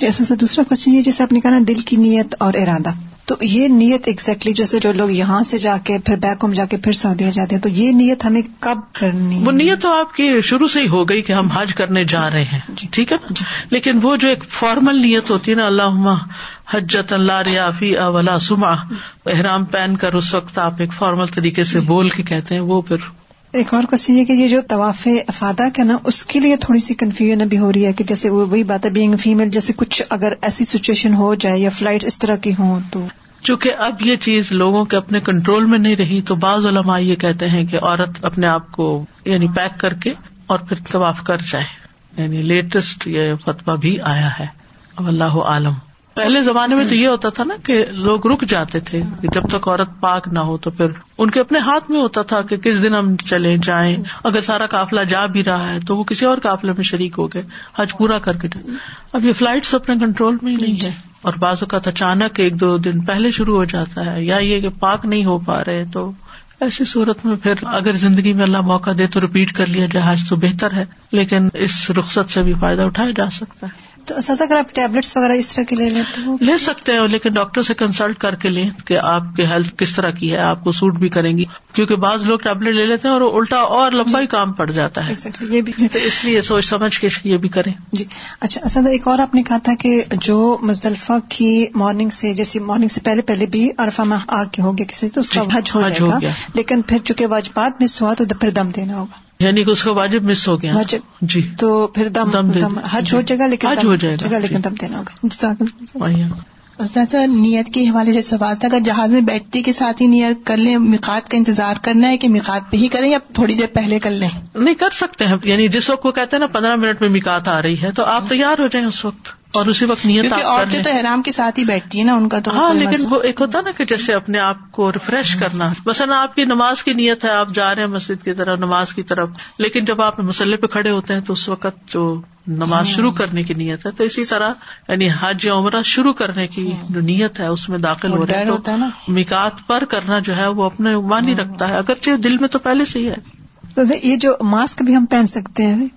جیسا سر دوسرا کوشچن یہ جیسے آپ نے کہا نا دل کی نیت اور ارادہ۔ تو یہ نیت ایگزیکٹلی جیسے جو لوگ یہاں سے جا کے پھر بیک ہوم جا کے پھر سعودیہ جاتے ہیں تو یہ نیت ہمیں کب کرنی وہ نیت تو آپ کی شروع سے ہی ہو گئی کہ ہم حج کرنے جا رہے ہیں۔ جی۔ ٹھیک ہے جی۔ لیکن وہ جو ایک فارمل نیت ہوتی ہے نا اللہ حجت اللہ ریافی اولا سما احرام پہن کر اس وقت آپ ایک فارمل طریقے سے بول کے کہتے ہیں وہ پھر ایک اور کوشچن یہ کہ یہ جو طواف افادہ کا نا، اس کے لیے تھوڑی سی کنفیوژن ابھی ہو رہی ہے کہ جیسے وہ وہی بات ہے بینگ فیمل جیسے کچھ اگر ایسی سچویشن ہو جائے یا فلائٹ اس طرح کی ہوں تو۔ چونکہ اب یہ چیز لوگوں کے اپنے کنٹرول میں نہیں رہی، تو بعض علماء یہ کہتے ہیں کہ عورت اپنے آپ کو یعنی پیک کر کے اور پھر طواف کر جائے۔ یعنی لیٹسٹ یہ فتویٰ بھی آیا ہے۔ اللہ عالم۔ پہلے زمانے میں تو یہ ہوتا تھا نا کہ لوگ رک جاتے تھے جب تک عورت پاک نہ ہو تو پھر ان کے اپنے ہاتھ میں ہوتا تھا کہ کس دن ہم چلے جائیں۔ اگر سارا قافلہ جا بھی رہا ہے تو وہ کسی اور قافلے میں شریک ہو گئے۔ حج پورا کر کے۔ اب یہ فلائٹ اپنے کنٹرول میں ہی نہیں ہے۔ اور بعض اوقات اچانک ایک دو دن پہلے شروع ہو جاتا ہے یا یہ کہ پاک نہیں ہو پا رہے تو ایسی صورت میں پھر اگر زندگی میں اللہ موقع دے تو ریپیٹ کر لیا جائے حج تو بہتر ہے۔ لیکن اس رخصت سے بھی فائدہ اٹھایا جا سکتا ہے۔ تو اساتذہ اگر آپ ٹیبلٹس وغیرہ اس طرح کے لے لیں تو لے سکتے ہیں لیکن ڈاکٹر سے کنسلٹ کر کے لیں کہ آپ کی ہیلتھ کس طرح کی ہے آپ کو سوٹ بھی کریں گی کیونکہ بعض لوگ ٹیبلٹ لے لیتے ہیں اور الٹا اور لمبا ہی کام پڑ جاتا ہے۔ یہ بھی اس لیے سوچ سمجھ کے یہ بھی کریں۔ جی اچھا اساتذہ ایک اور آپ نے کہا تھا کہ جو مزدلفہ کی مارننگ سے جیسے مارننگ سے پہلے پہلے بھی ارفا میں آ کے ہو گیا کسی تو اس کا جی، حج ہو جائے گا۔ لیکن پھر چونکہ واجبات مس ہوا تو پھر دم دینا ہوگا۔ یعنی کہ اس کا واجب مس ہو گیا۔ جی۔ تو پھر دم دم حج ہو جائے گا لیکن حج ہو جائے گا۔ لیکن دم دینا ہوگا۔ سر نیت کے حوالے سے سوال تھا اگر جہاز میں بیٹھتے کے ساتھ ہی نیت کر لیں مقات کا انتظار کرنا ہے کہ مقات پہ ہی کریں یا تھوڑی دیر پہلے کر لیں؟ نہیں کر سکتے ہیں۔ یعنی جس وقت وہ کہتے ہیں نا پندرہ منٹ میں مکات آ رہی ہے تو آپ تیار ہو جائیں اس وقت۔ اور اسی وقت نیت عورتیں تو احرام کے ساتھ ہی بیٹھتی ہے نا ان کا تو ہاں لیکن وہ ایک ہوتا نا کہ جیسے اپنے آپ کو ریفریش کرنا۔ مثلاً آپ کی نماز کی نیت ہے آپ جا رہے ہیں مسجد کی طرف نماز کی طرف لیکن جب آپ مسلح پہ کھڑے ہوتے ہیں تو اس وقت جو نماز شروع کرنے کی نیت ہے تو اسی طرح یعنی حج یا عمرہ شروع کرنے کی جو نیت ہے اس میں داخل ہو رہا ہے مکات پر کرنا جو ہے وہ اپنے مانی رکھتا ہے۔ اگرچہ دل میں تو پہلے سے ہی ہے۔ یہ جو ماسک بھی ہم پہن سکتے ہیں؟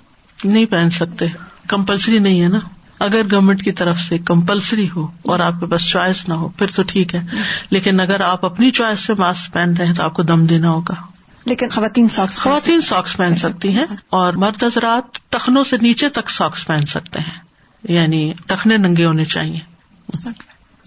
نہیں پہن سکتے کمپلسری نہیں ہے نا۔ اگر گورنمنٹ کی طرف سے کمپلسری ہو اور آپ کے پاس چوائس نہ ہو پھر تو ٹھیک ہے۔ لیکن اگر آپ اپنی چوائس سے ماسک پہن رہے ہیں تو آپ کو دم دینا ہوگا۔ لیکن خواتین ساکس خواتین ساکس پہن سکتی ہیں اور مرد حضرات ٹخنوں سے نیچے تک ساکس پہن سکتے ہیں۔ یعنی ٹخنے ننگے ہونے چاہیے۔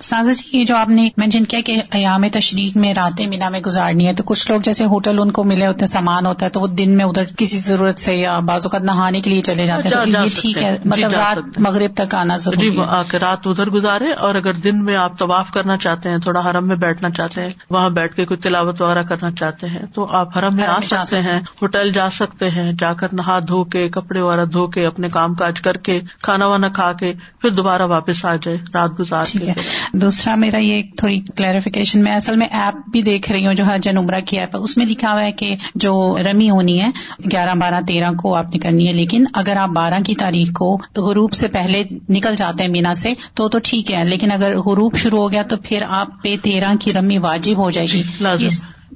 سازا جی یہ جو آپ نے مینشن کیا کہ ایام تشریق میں راتیں مینا میں گزارنی ہے تو کچھ لوگ جیسے ہوٹل ان کو ملے ہوتے سامان ہوتا ہے تو وہ دن میں ادھر کسی ضرورت سے یا بازو کا نہانے کے لیے چلے جاتے ہیں یہ ٹھیک ہے۔ جی، مطلب رات مغرب تک آنا ضروری جی رات ادھر گزارے اور اگر دن میں آپ طواف کرنا چاہتے ہیں تھوڑا حرم میں بیٹھنا چاہتے ہیں وہاں بیٹھ کے کوئی تلاوت وغیرہ کرنا چاہتے ہیں تو آپ حرم میں آ سکتے ہیں ہوٹل جا سکتے ہیں جا کر نہا دھو کے کپڑے وغیرہ دھو کے اپنے کام کاج کر کے کھانا وانا کھا کے پھر دوبارہ واپس آ جائے رات گزار کے دوسرا میرا یہ تھوڑی کلیریفیکیشن میں اصل میں ایپ بھی دیکھ رہی ہوں جو حج عمرہ کی ایپ ہے اس میں لکھا ہوا ہے کہ جو رمی ہونی ہے گیارہ بارہ تیرہ کو آپ نے کرنی ہے لیکن اگر آپ بارہ کی تاریخ کو غروب سے پہلے نکل جاتے ہیں مینا سے تو تو ٹھیک ہے لیکن اگر غروب شروع ہو گیا تو پھر آپ پہ تیرہ کی رمی واجب ہو جائے گی۔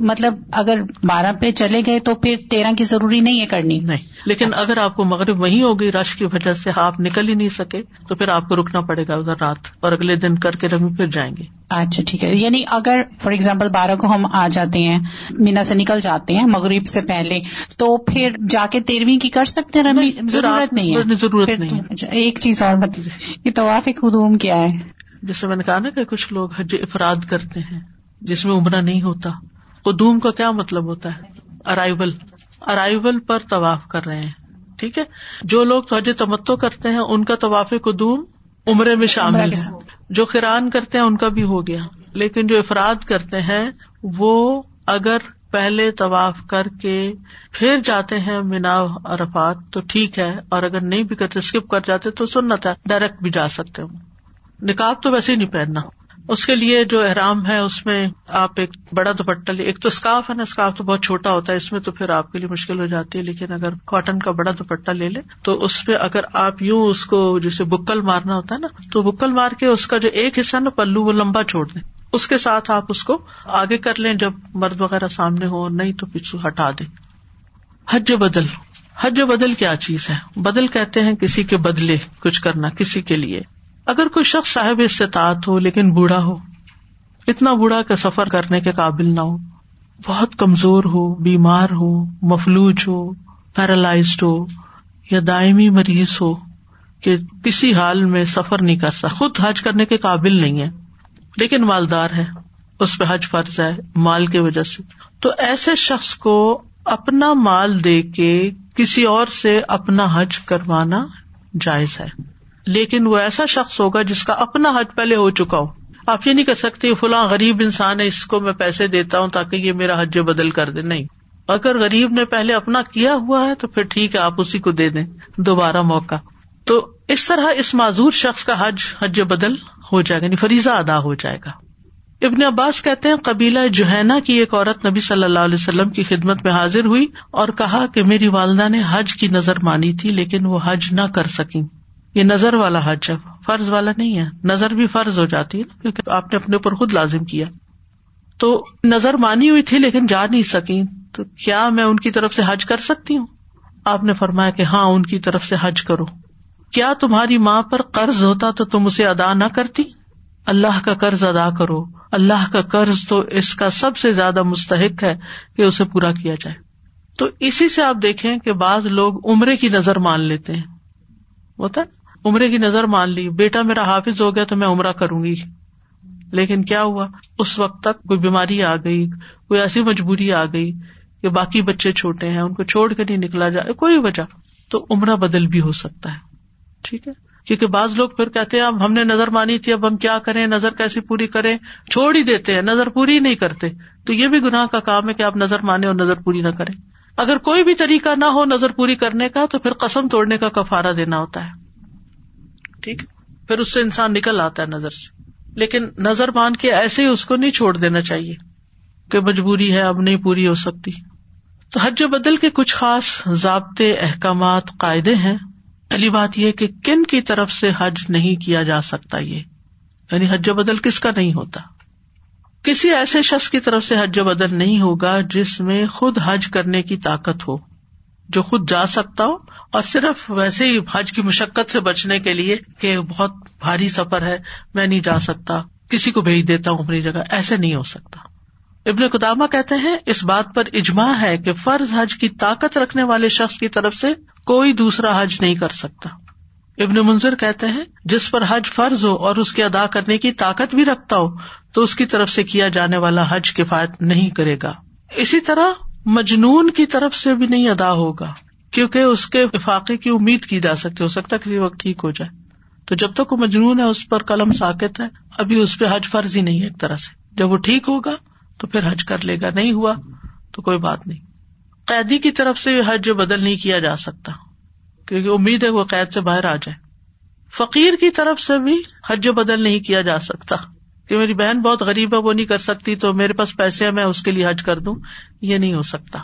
مطلب اگر بارہ پہ چلے گئے تو پھر تیرہ کی ضروری نہیں ہے کرنی۔ نہیں لیکن اچھا۔ اگر آپ کو مغرب وہیں ہوگی رش کی وجہ سے آپ نکل ہی نہیں سکے تو پھر آپ کو رکنا پڑے گا ادھر رات اور اگلے دن کر کے رمی پھر جائیں گے۔ اچھا ٹھیک ہے۔ یعنی اگر فار ایگزامپل بارہ کو ہم آ جاتے ہیں مینا سے نکل جاتے ہیں مغرب سے پہلے تو پھر جا کے تیرہویں کی کر سکتے ہیں رمی؟ ضرورت نہیں ہے۔ ضرورت نہیں اچھا، ایک چیز اور یہ طواف قدوم کیا ہے؟ جیسے میں نے کہا نا کہ کچھ لوگ حج افراد کرتے ہیں جس میں عمرہ نہیں ہوتا۔ قدوم کا کیا مطلب ہوتا ہے؟ ارائیول ارائیول پر طواف کر رہے ہیں ٹھیک ہے؟ جو لوگ توجہ تمتو کرتے ہیں ان کا طواف قدوم عمرے میں شامل ہے۔ جو قرآن کرتے ہیں ان کا بھی ہو گیا۔ لیکن جو افراد کرتے ہیں وہ اگر پہلے طواف کر کے پھر جاتے ہیں مینا ارفات تو ٹھیک ہے۔ اور اگر نہیں بھی کرتے اسکپ کر جاتے تو سننا ہے ڈائریکٹ بھی جا سکتے ہوں نکاب تو ویسے ہی نہیں پہننا۔ اس کے لیے جو احرام ہے، اس میں آپ ایک بڑا دوپٹہ لے ایک تو اسکارف ہے نا اسکارف تو بہت چھوٹا ہوتا ہے، اس میں تو پھر آپ کے لیے مشکل ہو جاتی ہے، لیکن اگر کاٹن کا بڑا دوپٹہ لے لے تو اس پہ اگر آپ یوں اس کو جسے بکل مارنا ہوتا ہے نا، تو بکل مار کے اس کا جو ایک حصہ نا پلو، وہ لمبا چھوڑ دیں۔ اس کے ساتھ آپ اس کو آگے کر لیں، جب مرد وغیرہ سامنے ہو نہیں تو پیچھو ہٹا دیں۔ حج بدل۔ حج بدل کیا چیز ہے؟ بدل کہتے ہیں کسی کے بدلے کچھ کرنا، کسی کے لیے۔ اگر کوئی شخص صاحب استطاعت ہو لیکن بوڑھا ہو، اتنا بوڑھا کہ سفر کرنے کے قابل نہ ہو، بہت کمزور ہو، بیمار ہو، مفلوج ہو، پیرالائزڈ ہو، یا دائمی مریض ہو کہ کسی حال میں سفر نہیں کر سکتا، خود حج کرنے کے قابل نہیں ہے، لیکن مالدار ہے، اس پہ حج فرض ہے، مال کی وجہ سے۔ تو ایسے شخص کو اپنا مال دے کے کسی اور سے اپنا حج کروانا جائز ہے۔ لیکن وہ ایسا شخص ہوگا جس کا اپنا حج پہلے ہو چکا ہو۔ آپ یہ نہیں کر سکتے فلاں غریب انسان ہے، اس کو میں پیسے دیتا ہوں تاکہ یہ میرا حج بدل کر دے۔ نہیں۔ اگر غریب نے pہلے اپنا کیا ہوا ہے تو پھر ٹھیک ہے، آپ اسی کو دے دیں۔ دوبارہ موقع۔ تو اس طرح اس معذور شخص کا حج حج بدل ہو جائے گا یعنی فریضہ ادا ہو جائے گا۔ ابن عباس کہتے ہیں، قبیلہ جوہینا کی ایک عورت نبی صلی اللہ علیہ وسلم کی خدمت میں حاضر ہوئی اور کہا کہ میری والدہ نے حج کی نظر مانی تھی، لیکن وہ حج نہ کر سکی یہ نظر والا حج ہے، فرض والا نہیں ہے۔ نظر بھی فرض ہو جاتی ہے کیونکہ آپ نے اپنے اوپر خود لازم کیا۔ تو نظر مانی ہوئی تھی لیکن جا نہیں سکی تو کیا میں ان کی طرف سے حج کر سکتی ہوں؟ آپ نے فرمایا کہ ہاں ان کی طرف سے حج کرو۔ کیا تمہاری ماں پر قرض ہوتا تو تم اسے ادا نہ کرتی؟ اللہ کا قرض ادا کرو۔ اللہ کا قرض تو اس کا سب سے زیادہ مستحق ہے کہ اسے پورا کیا جائے۔ تو اسی سے آپ دیکھیں کہ بعض لوگ عمرے کی نظر مان لیتے ہیں۔ ہوتا ہے عمرے کی نظر مان لی، بیٹا میرا حافظ ہو گیا تو میں عمرہ کروں گی۔ لیکن کیا ہوا؟ اس وقت تک کوئی بیماری آ گئی، کوئی ایسی مجبوری آ گئی کہ باقی بچے چھوٹے ہیں، ان کو چھوڑ کے نہیں نکلا جائے، کوئی وجہ۔ تو عمرہ بدل بھی ہو سکتا ہے۔ ٹھیک ہے؟ کیونکہ بعض لوگ پھر کہتے ہیں، اب ہم نے نظر مانی تھی، اب ہم کیا کریں؟ نظر کیسی پوری کریں؟ چھوڑ ہی دیتے ہیں، نظر پوری نہیں کرتے۔ تو یہ بھی گناہ کا کام ہے کہ آپ نظر مانے اور نظر پوری نہ کریں۔ اگر کوئی بھی طریقہ نہ ہو نظر پوری کرنے کا، تو پھر قسم توڑنے کا کفارا دینا ہوتا ہے۔ ٹھیک پھر اس سے انسان نکل آتا ہے نظر سے۔ لیکن نظر مان کے ایسے ہی اس کو نہیں چھوڑ دینا چاہیے کہ مجبوری ہے، اب نہیں پوری ہو سکتی۔ تو حج و بدل کے کچھ خاص ضابطے، احکامات، قاعدے ہیں۔ پہلی بات یہ کہ کن کی طرف سے حج نہیں کیا جا سکتا یہ؟ یعنی حج و بدل کس کا نہیں ہوتا؟ کسی ایسے شخص کی طرف سے حج و بدل نہیں ہوگا جس میں خود حج کرنے کی طاقت ہو۔ جو خود جا سکتا ہو اور صرف ویسے ہی حج کی مشقت سے بچنے کے لیے کہ بہت بھاری سفر ہے، میں نہیں جا سکتا، کسی کو بھیج دیتا ہوں اپنی جگہ، ایسے نہیں ہو سکتا۔ ابن قدامہ کہتے ہیں، اس بات پر اجماع ہے کہ فرض حج کی طاقت رکھنے والے شخص کی طرف سے کوئی دوسرا حج نہیں کر سکتا۔ ابن منظر کہتے ہیں، جس پر حج فرض ہو اور اس کے ادا کرنے کی طاقت بھی رکھتا ہو، تو اس کی طرف سے کیا جانے والا حج کفایت نہیں کرے گا۔ اسی طرح مجنون کی طرف سے بھی نہیں ادا ہوگا، کیونکہ اس کے افاقے کی امید کی جا سکتی ہو سکتا ہے کسی وقت ٹھیک ہو جائے۔ تو جب تک وہ مجنون ہے، اس پر قلم ساکت ہے، ابھی اس پہ حج فرض ہی نہیں ہے ایک طرح سے۔ جب وہ ٹھیک ہوگا، تو پھر حج کر لے گا، نہیں ہوا تو کوئی بات نہیں۔ قیدی کی طرف سے حج بدل نہیں کیا جا سکتا، کیونکہ امید ہے وہ قید سے باہر آ جائے۔ فقیر کی طرف سے بھی حج بدل نہیں کیا جا سکتا۔ کہ میری بہن بہت غریب ہے، وہ نہیں کر سکتی، تو میرے پاس پیسے ہیں، میں اس کے لیے حج کر دوں۔ یہ نہیں ہو سکتا۔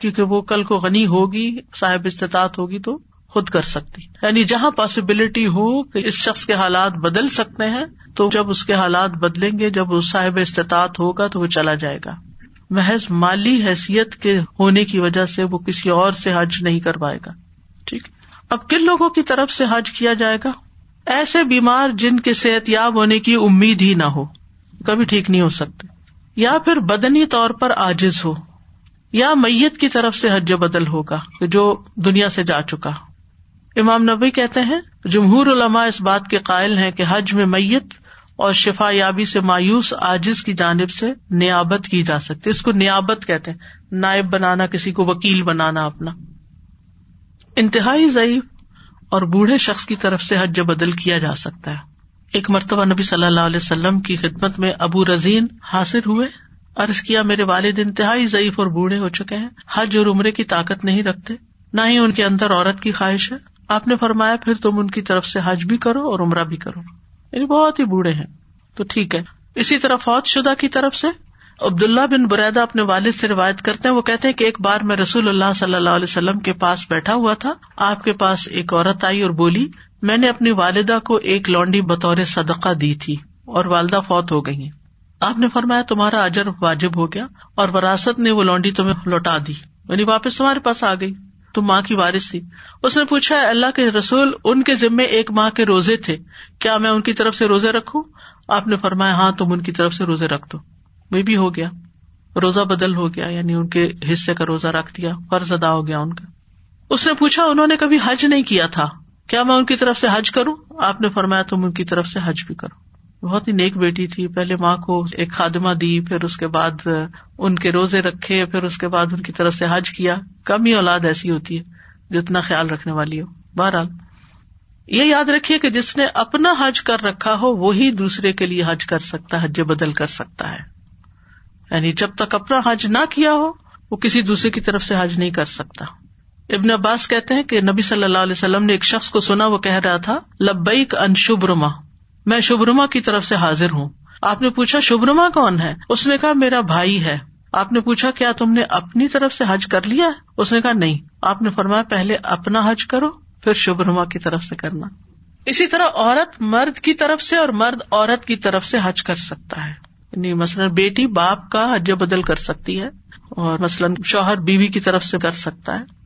کیونکہ وہ کل کو غنی ہوگی، صاحب استطاعت ہوگی، تو خود کر سکتی۔ یعنی جہاں پاسبلٹی ہو کہ اس شخص کے حالات بدل سکتے ہیں، تو جب اس کے حالات بدلیں گے، جب اس صاحب استطاعت ہوگا، تو وہ چلا جائے گا۔ محض مالی حیثیت کے ہونے کی وجہ سے وہ کسی اور سے حج نہیں کر پائے گا۔ ٹھیک۔ اب کن لوگوں کی طرف سے حج کیا جائے گا؟ ایسے بیمار جن کے صحت یاب ہونے کی امید ہی نہ ہو، کبھی ٹھیک نہیں ہو سکتے۔ یا پھر بدنی طور پر آجز ہو، یا میت کی طرف سے حج بدل ہوگا جو دنیا سے جا چکا۔ امام نبی کہتے ہیں، جمہور علماء اس بات کے قائل ہیں کہ حج میں میت اور شفا یابی سے مایوس آجز کی جانب سے نیابت کی جا سکتی اس کو نیابت کہتے ہیں، نائب بنانا، کسی کو وکیل بنانا اپنا۔ انتہائی ضعیف اور بوڑھے شخص کی طرف سے حج بدل کیا جا سکتا ہے۔ ایک مرتبہ نبی صلی اللہ علیہ وسلم کی خدمت میں ابو رضین حاصل ہوئے۔ ارض کیا، میرے والد انتہائی ضعیف اور بوڑھے ہو چکے ہیں۔ حج اور عمرے کی طاقت نہیں رکھتے۔ نہ ہی ان کے اندر عورت کی خواہش ہے۔ آپ نے فرمایا، پھر تم ان کی طرف سے حج بھی کرو اور عمرہ بھی کرو۔ یعنی بہت ہی بوڑھے ہیں۔ تو ٹھیک ہے۔ اسی طرح فوج شدہ کی طرف سے عبداللہ بن بریدا اپنے والد سے روایت کرتے ہیں، وہ کہتے ہیں کہ ایک بار میں رسول اللہ صلی اللہ علیہ وسلم کے پاس بیٹھا ہوا تھا، آپ کے پاس ایک عورت آئی اور بولی، میں نے اپنی والدہ کو ایک لانڈی بطور صدقہ دی تھی اور والدہ فوت ہو گئی آپ نے فرمایا، تمہارا اجر واجب ہو گیا اور وراثت نے وہ لانڈی تمہیں لوٹا دی یعنی واپس تمہارے پاس آ گئی۔ تم ماں کی وارث تھی۔ اس نے پوچھا اللہ کے رسول، ان کے ذمے ایک ماہ کے روزے تھے، کیا میں ان کی طرف سے روزے رکھوں؟ آپ نے فرمایا ہاں تم ان کی طرف سے روزے رکھ دو۔ وہ بھی ہو گیا۔ روزہ بدل ہو گیا یعنی ان کے حصے کا روزہ رکھ دیا، فرض ادا ہو گیا ان کا۔ اس نے پوچھا، انہوں نے کبھی حج نہیں کیا تھا؟ کیا میں ان کی طرف سے حج کروں؟ آپ نے فرمایا، تم ان کی طرف سے حج بھی کرو۔ بہت ہی نیک بیٹی تھی۔ پہلے ماں کو ایک خادمہ دی، پھر اس کے بعد ان کے روزے رکھے، پھر اس کے بعد ان کی طرف سے حج کیا۔ کم ہی اولاد ایسی ہوتی ہے جو اتنا خیال رکھنے والی ہو۔ بہرحال، یہ یاد رکھیے کہ جس نے اپنا حج کر رکھا ہو، وہی دوسرے کے لیے حج کر سکتا ہے، حج بدل کر سکتا ہے۔ یعنی جب تک اپنا حج نہ کیا ہو، وہ کسی دوسرے کی طرف سے حج نہیں کر سکتا۔ ابن عباس کہتے ہیں کہ نبی صلی اللہ علیہ وسلم نے ایک شخص کو سنا، وہ کہہ رہا تھا، لبیک ان شبرما میں شبرما کی طرف سے حاضر ہوں۔ آپ نے پوچھا شبرما کون ہے؟ اس نے کہا، میرا بھائی ہے۔ آپ نے پوچھا، کیا تم نے اپنی طرف سے حج کر لیا اس نے کہا، نہیں۔ آپ نے فرمایا، پہلے اپنا حج کرو، پھر شبرما کی طرف سے کرنا۔ اسی طرح عورت مرد کی طرف سے اور مرد عورت کی طرف سے حج کر سکتا ہے۔ یعنی مثلاً بیٹی باپ کا حج بدل کر سکتی ہے اور مثلاً شوہر بیوی کی طرف سے کر سکتا ہے۔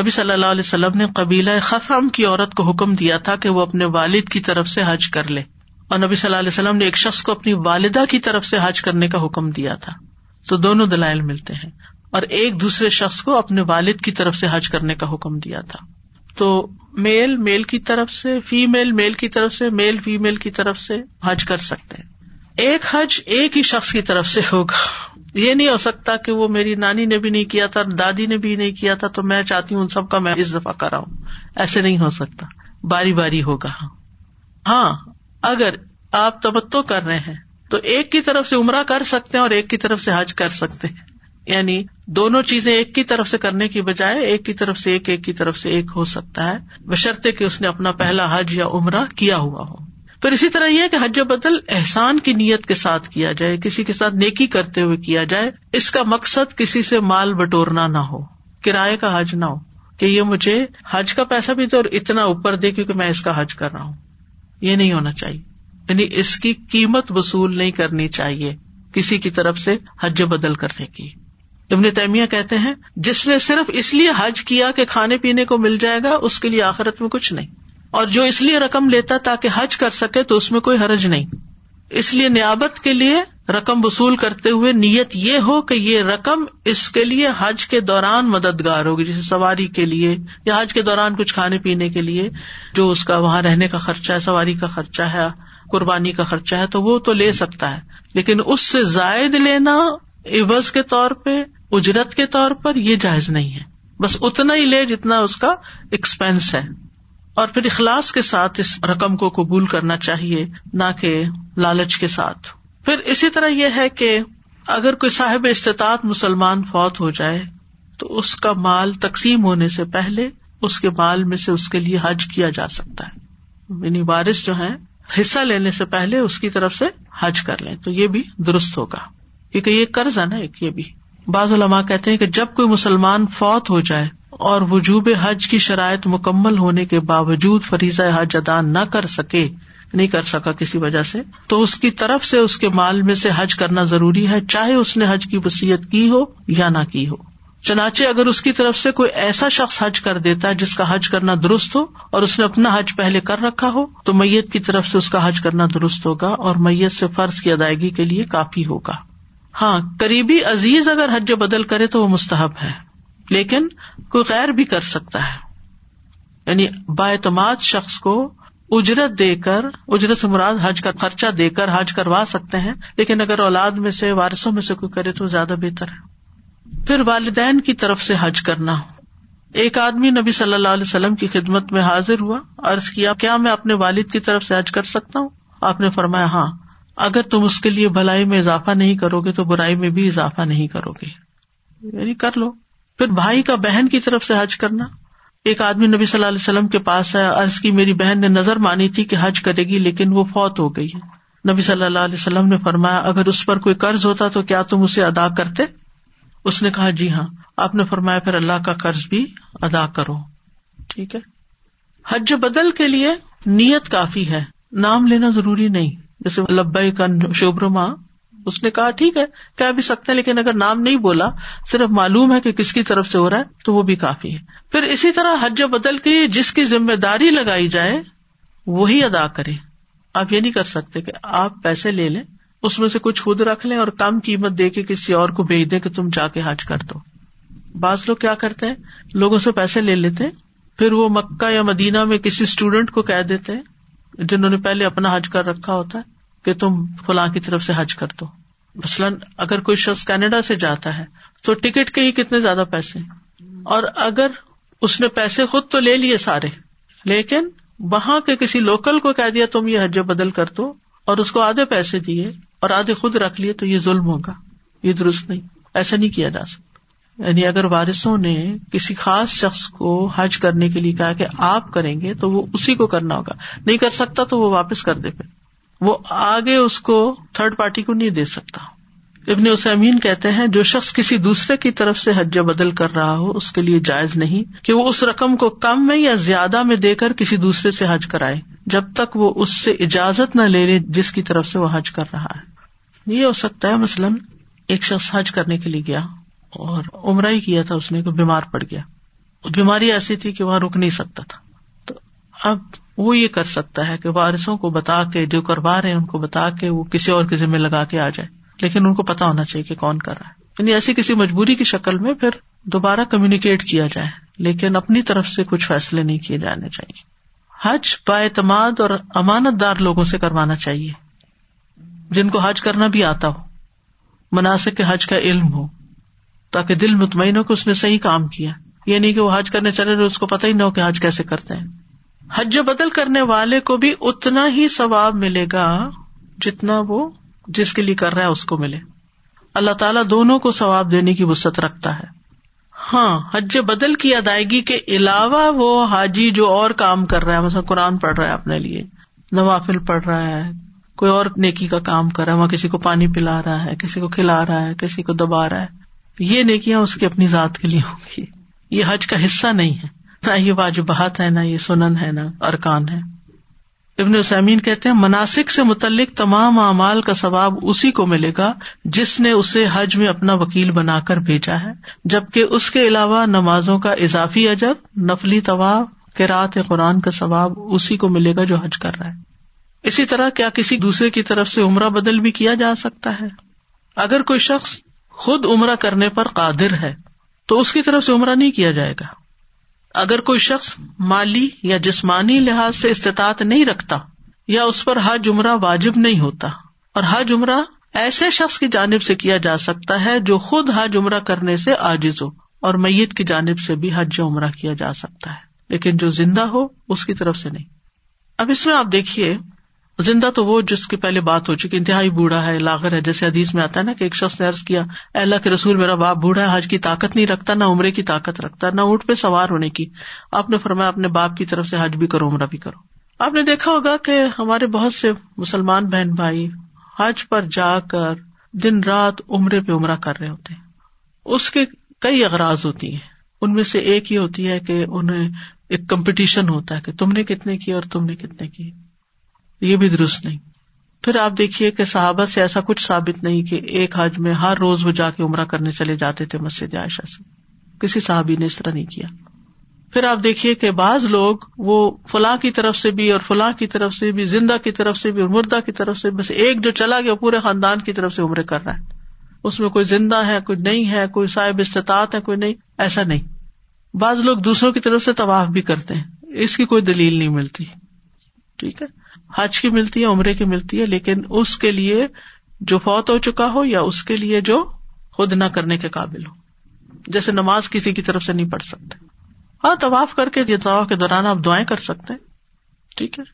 نبی صلی اللہ علیہ وسلم نے قبیلہ خفرم کی عورت کو حکم دیا تھا کہ وہ اپنے والد کی طرف سے حج کر لے۔ اور نبی صلی اللہ علیہ وسلم نے ایک شخص کو اپنی والدہ کی طرف سے حج کرنے کا حکم دیا تھا۔ تو دونوں دلائل ملتے ہیں۔ اور ایک دوسرے شخص کو اپنے والد کی طرف سے حج کرنے کا حکم دیا تھا۔ تو میل میل کی طرف سے فیمل میل میل کی طرف سے، میل فیمل کی طرف سے حج کر سکتے ہیں۔ ایک حج ایک ہی شخص کی طرف سے ہوگا۔ یہ نہیں ہو سکتا کہ وہ میری نانی نے بھی نہیں کیا تھا، دادی نے بھی نہیں کیا تھا، تو میں چاہتی ہوں ان سب کا میں اس دفعہ کراؤں۔ ایسے نہیں ہو سکتا۔ باری باری ہوگا۔ ہاں اگر آپ تبتو کر رہے ہیں، تو ایک کی طرف سے عمرہ کر سکتے ہیں اور ایک کی طرف سے حج کر سکتے ہیں۔ یعنی دونوں چیزیں ایک کی طرف سے کرنے کی بجائے ایک کی طرف سے ایک ایک کی طرف سے ایک ہو سکتا ہے، بشرطے کہ اس نے اپنا پہلا حج یا عمرہ کیا ہوا ہو۔ پھر اسی طرح یہ کہ حج بدل احسان کی نیت کے ساتھ کیا جائے، کسی کے ساتھ نیکی کرتے ہوئے کیا جائے، اس کا مقصد کسی سے مال بٹورنا نہ ہو کرایہ کا حج نہ ہو، کہ یہ مجھے حج کا پیسہ بھی تو اتنا اوپر دے کیونکہ میں اس کا حج کر رہا ہوں۔ یہ نہیں ہونا چاہیے۔ یعنی اس کی قیمت وصول نہیں کرنی چاہیے کسی کی طرف سے حج بدل کرنے کی۔ ابن تیمیہ کہتے ہیں، جس نے صرف اس لیے حج کیا کہ کھانے پینے کو مل جائے گا، اس کے لیے آخرت میں کچھ نہیں۔ اور جو اس لیے رقم لیتا تاکہ حج کر سکے تو اس میں کوئی حرج نہیں۔ اس لیے نیابت کے لیے رقم وصول کرتے ہوئے نیت یہ ہو کہ یہ رقم اس کے لیے حج کے دوران مددگار ہوگی، جیسے سواری کے لیے یا حج کے دوران کچھ کھانے پینے کے لیے، جو اس کا وہاں رہنے کا خرچہ ہے، سواری کا خرچہ ہے، قربانی کا خرچہ ہے، تو وہ تو لے سکتا ہے۔ لیکن اس سے زائد لینا عوض کے طور پہ، اجرت کے طور پر یہ جائز نہیں ہے۔ بس اتنا ہی لے جتنا اس کا ایکسپینس ہے۔ اور پھر اخلاص کے ساتھ اس رقم کو قبول کرنا چاہیے، نہ کہ لالچ کے ساتھ۔ پھر اسی طرح یہ ہے کہ اگر کوئی صاحب استطاعت مسلمان فوت ہو جائے، تو اس کا مال تقسیم ہونے سے پہلے اس کے مال میں سے اس کے لیے حج کیا جا سکتا ہے۔ یعنی بارش جو ہے حصہ لینے سے پہلے اس کی طرف سے حج کر لیں، تو یہ بھی درست ہوگا۔ کیونکہ یہ قرض ہے نا ایک، یہ بھی۔ بعض علماء کہتے ہیں کہ جب کوئی مسلمان فوت ہو جائے اور وجوب حج کی شرائط مکمل ہونے کے باوجود فریضہ حج ادا نہ کر سکے، نہیں کر سکا کسی وجہ سے، تو اس کی طرف سے اس کے مال میں سے حج کرنا ضروری ہے، چاہے اس نے حج کی وسیعت کی ہو یا نہ کی ہو۔ چنانچہ اگر اس کی طرف سے کوئی ایسا شخص حج کر دیتا ہے جس کا حج کرنا درست ہو اور اس نے اپنا حج پہلے کر رکھا ہو، تو میت کی طرف سے اس کا حج کرنا درست ہوگا اور میت سے فرض کی ادائیگی کے لیے کافی ہوگا۔ ہاں قریبی عزیز اگر حج بدل کرے تو وہ مستحب ہے۔ لیکن کوئی غیر بھی کر سکتا ہے۔ یعنی با اعتماد شخص کو اجرت دے کر، اجرت سے مراد حج کا خرچہ دے کر حج کروا سکتے ہیں، لیکن اگر اولاد میں سے، وارثوں میں سے کوئی کرے تو زیادہ بہتر ہے۔ پھر والدین کی طرف سے حج کرنا۔ ایک آدمی نبی صلی اللہ علیہ وسلم کی خدمت میں حاضر ہوا، عرض کیا کیا میں اپنے والد کی طرف سے حج کر سکتا ہوں؟ آپ نے فرمایا ہاں۔ اگر تم اس کے لیے بھلائی میں اضافہ نہیں کرو گے تو برائی میں بھی اضافہ نہیں کرو گے۔ یعنی کر لو۔ پھر بھائی کا بہن کی طرف سے حج کرنا۔ ایک آدمی نبی صلی اللہ علیہ وسلم کے پاس ہے، عرض کی میری بہن نے نظر مانی تھی کہ حج کرے گی لیکن وہ فوت ہو گئی ہے۔ نبی صلی اللہ علیہ وسلم نے فرمایا، اگر اس پر کوئی قرض ہوتا تو کیا تم اسے ادا کرتے؟ اس نے کہا جی ہاں۔ آپ نے فرمایا، پھر اللہ کا قرض بھی ادا کرو۔ ٹھیک ہے۔ حج بدل کے لیے نیت کافی ہے۔ نام لینا ضروری نہیں۔ جیسے لبئی کا شوبرما اس نے کہا، ٹھیک ہے، کہہ بھی سکتے ہیں، لیکن اگر نام نہیں بولا، صرف معلوم ہے کہ کس کی طرف سے ہو رہا ہے، تو وہ بھی کافی ہے۔ پھر اسی طرح حج بدل کی جس کی ذمہ داری لگائی جائے، وہی ادا کرے آپ یہ نہیں کر سکتے کہ آپ پیسے لے لیں، اس میں سے کچھ خود رکھ لیں اور کم قیمت دے کے کسی اور کو بھیج دیں کہ تم جا کے حج کر دو۔ بعض لوگ کیا کرتے ہیں؟ لوگوں سے پیسے لے لیتے پھر وہ مکہ یا مدینہ میں کسی اسٹوڈینٹ کو کہہ دیتے جنہوں نے پہلے اپنا حج کر رکھا ہوتا ہے۔ کہ تم فلاں کی طرف سے حج کر دو۔ مثلاً اگر کوئی شخص کینیڈا سے جاتا ہے، تو ٹکٹ کے ہی کتنے زیادہ پیسے اور اگر اس نے پیسے خود تو لے لیے سارے، لیکن وہاں کے کسی لوکل کو کہہ دیا تم یہ حج بدل کر دو اور اس کو آدھے پیسے دیے اور آدھے خود رکھ لیے، تو یہ ظلم ہوگا۔ یہ درست نہیں۔ ایسا نہیں کیا جا سکتا۔ یعنی اگر وارثوں نے کسی خاص شخص کو حج کرنے کے لیے کہا کہ آپ کریں گے، تو وہ اسی کو کرنا ہوگا۔ نہیں کر سکتا تو وہ واپس کر دے پھر۔ وہ آگے اس کو تھرڈ پارٹی کو نہیں دے سکتا۔ ابن اسمین کہتے ہیں، جو شخص کسی دوسرے کی طرف سے حج بدل کر رہا ہو، اس کے لیے جائز نہیں کہ وہ اس رقم کو کم میں یا زیادہ میں دے کر کسی دوسرے سے حج کرائے، جب تک وہ اس سے اجازت نہ لے لے جس کی طرف سے وہ حج کر رہا ہے۔ یہ ہو سکتا ہے، مثلاً ایک شخص حج کرنے کے لیے گیا اور عمرہ ہی کیا تھا، اس نے بیمار پڑ گیا۔ بیماری ایسی تھی کہ وہاں رک نہیں سکتا تھا۔ تو اب وہ یہ کر سکتا ہے کہ وارثوں کو بتا کے، جو کروا رہے ہیں، ان کو بتا کے وہ کسی اور کے ذمہ لگا کے آ جائے۔ لیکن ان کو پتا ہونا چاہیے کہ کون کر رہا ہے۔ یعنی ایسی کسی مجبوری کی شکل میں پھر دوبارہ کمیونیکیٹ کیا جائے۔ لیکن اپنی طرف سے کچھ فیصلے نہیں کیے جانے چاہیے۔ حج با اعتماد اور امانت دار لوگوں سے کروانا چاہیے۔ جن کو حج کرنا بھی آتا ہو۔ مناسب کے حج کا علم ہو۔ تاکہ دل مطمئن ہو کہ اس نے صحیح کام کیا۔ یہ نہیں کہ وہ حج کرنے چلے رہے اس کو پتہ ہی نہ ہو کہ حج کیسے کرتے ہیں۔ حج بدل کرنے والے کو بھی اتنا ہی ثواب ملے گا جتنا وہ جس کے لیے کر رہا ہے اس کو ملے۔ اللہ تعالیٰ دونوں کو ثواب دینے کی وسط رکھتا ہے۔ ہاں حج بدل کی ادائیگی کے علاوہ وہ حاجی جو اور کام کر رہا ہے، مثلا قرآن پڑھ رہا ہے اپنے لیے، نوافل پڑھ رہا ہے، کوئی اور نیکی کا کام کر رہا ہے، وہاں کسی کو پانی پلا رہا ہے، کسی کو کھلا رہا ہے، کسی کو دبا رہا ہے۔ یہ نیکیاں اس کی اپنی ذات کے لیے ہوں گی۔ یہ حج کا حصہ نہیں ہے۔ نہ یہ واجبات ہے، نہ یہ سنن ہے، نہ ارکان ہے۔ ابن اسامین کہتے ہیں مناسب سے متعلق تمام اعمال کا ثواب اسی کو ملے گا جس نے اسے حج میں اپنا وکیل بنا کر بھیجا ہے، جبکہ اس کے علاوہ نمازوں کا اضافی اجر، نفلی طواب کے رات قرآن کا ثواب اسی کو ملے گا جو حج کر رہا ہے۔ اسی طرح کیا کسی دوسرے کی طرف سے عمرہ بدل بھی کیا جا سکتا ہے؟ اگر کوئی شخص خود عمرہ کرنے پر قادر ہے، تو اس کی طرف سے عمرہ نہیں کیا جائے گا۔ اگر کوئی شخص مالی یا جسمانی لحاظ سے استطاعت نہیں رکھتا یا اس پر حج عمرہ واجب نہیں ہوتا، اور حج عمرہ ایسے شخص کی جانب سے کیا جا سکتا ہے جو خود حج عمرہ کرنے سے آجز ہو اور میت کی جانب سے بھی حج عمرہ کیا جا سکتا ہے، لیکن جو زندہ ہو، اس کی طرف سے نہیں۔ اب اس میں آپ دیکھیے زندہ تو وہ جس کی پہلے بات ہو چکی، انتہائی بوڑھا ہے، لاغر ہے، جیسے حدیث میں آتا ہے نا کہ ایک شخص نے ارض کیا اللہ کے رسول، میرا باپ بوڑھا ہے، حج کی طاقت نہیں رکھتا، نہ عمرے کی طاقت رکھتا، نہ اونٹ پہ سوار ہونے کی۔ آپ نے فرمایا، اپنے باپ کی طرف سے حج بھی کرو، عمرہ بھی کرو۔ آپ نے دیکھا ہوگا کہ ہمارے بہت سے مسلمان بہن بھائی حج پر جا کر دن رات عمرے پہ عمرہ کر رہے ہوتے ہیں۔ اس کے کئی اغراض ہوتی ہیں۔ ان میں سے ایک یہ ہوتی ہے کہ انہیں ایک کمپٹیشن ہوتا ہے کہ تم نے کتنے کی اور تم نے کتنے کی یہ بھی درست نہیں۔ پھر آپ دیکھیے کہ صحابہ سے ایسا کچھ ثابت نہیں کہ ایک حج میں ہر روز وہ جا کے عمرہ کرنے چلے جاتے تھے مسجد عائشہ سے۔ کسی صحابی نے اس طرح نہیں کیا۔ پھر آپ دیکھیے کہ بعض لوگ وہ فلاں کی طرف سے بھی اور فلاں کی طرف سے بھی، زندہ کی طرف سے بھی اور مردہ کی طرف سے بس ایک جو چلا گیا، پورے خاندان کی طرف سے عمرے کر رہا ہے۔ اس میں کوئی زندہ ہے، کوئی نہیں ہے، کوئی صاحب استطاعت ہے، کوئی نہیں، ایسا نہیں۔ بعض لوگ دوسروں کی طرف سے طواف بھی کرتے ہیں۔ اس کی کوئی دلیل نہیں ملتی۔ ٹھیک ہے؟ حج کی ملتی ہے، عمرے کی ملتی ہے، لیکن اس کے لیے جو فوت ہو چکا ہو یا اس کے لیے جو خود نہ کرنے کے قابل ہو۔ جیسے نماز کسی کی طرف سے نہیں پڑھ سکتے۔ ہاں طواف کر کے طواف کے دوران آپ دعائیں کر سکتے ہیں۔ ٹھیک ہے؟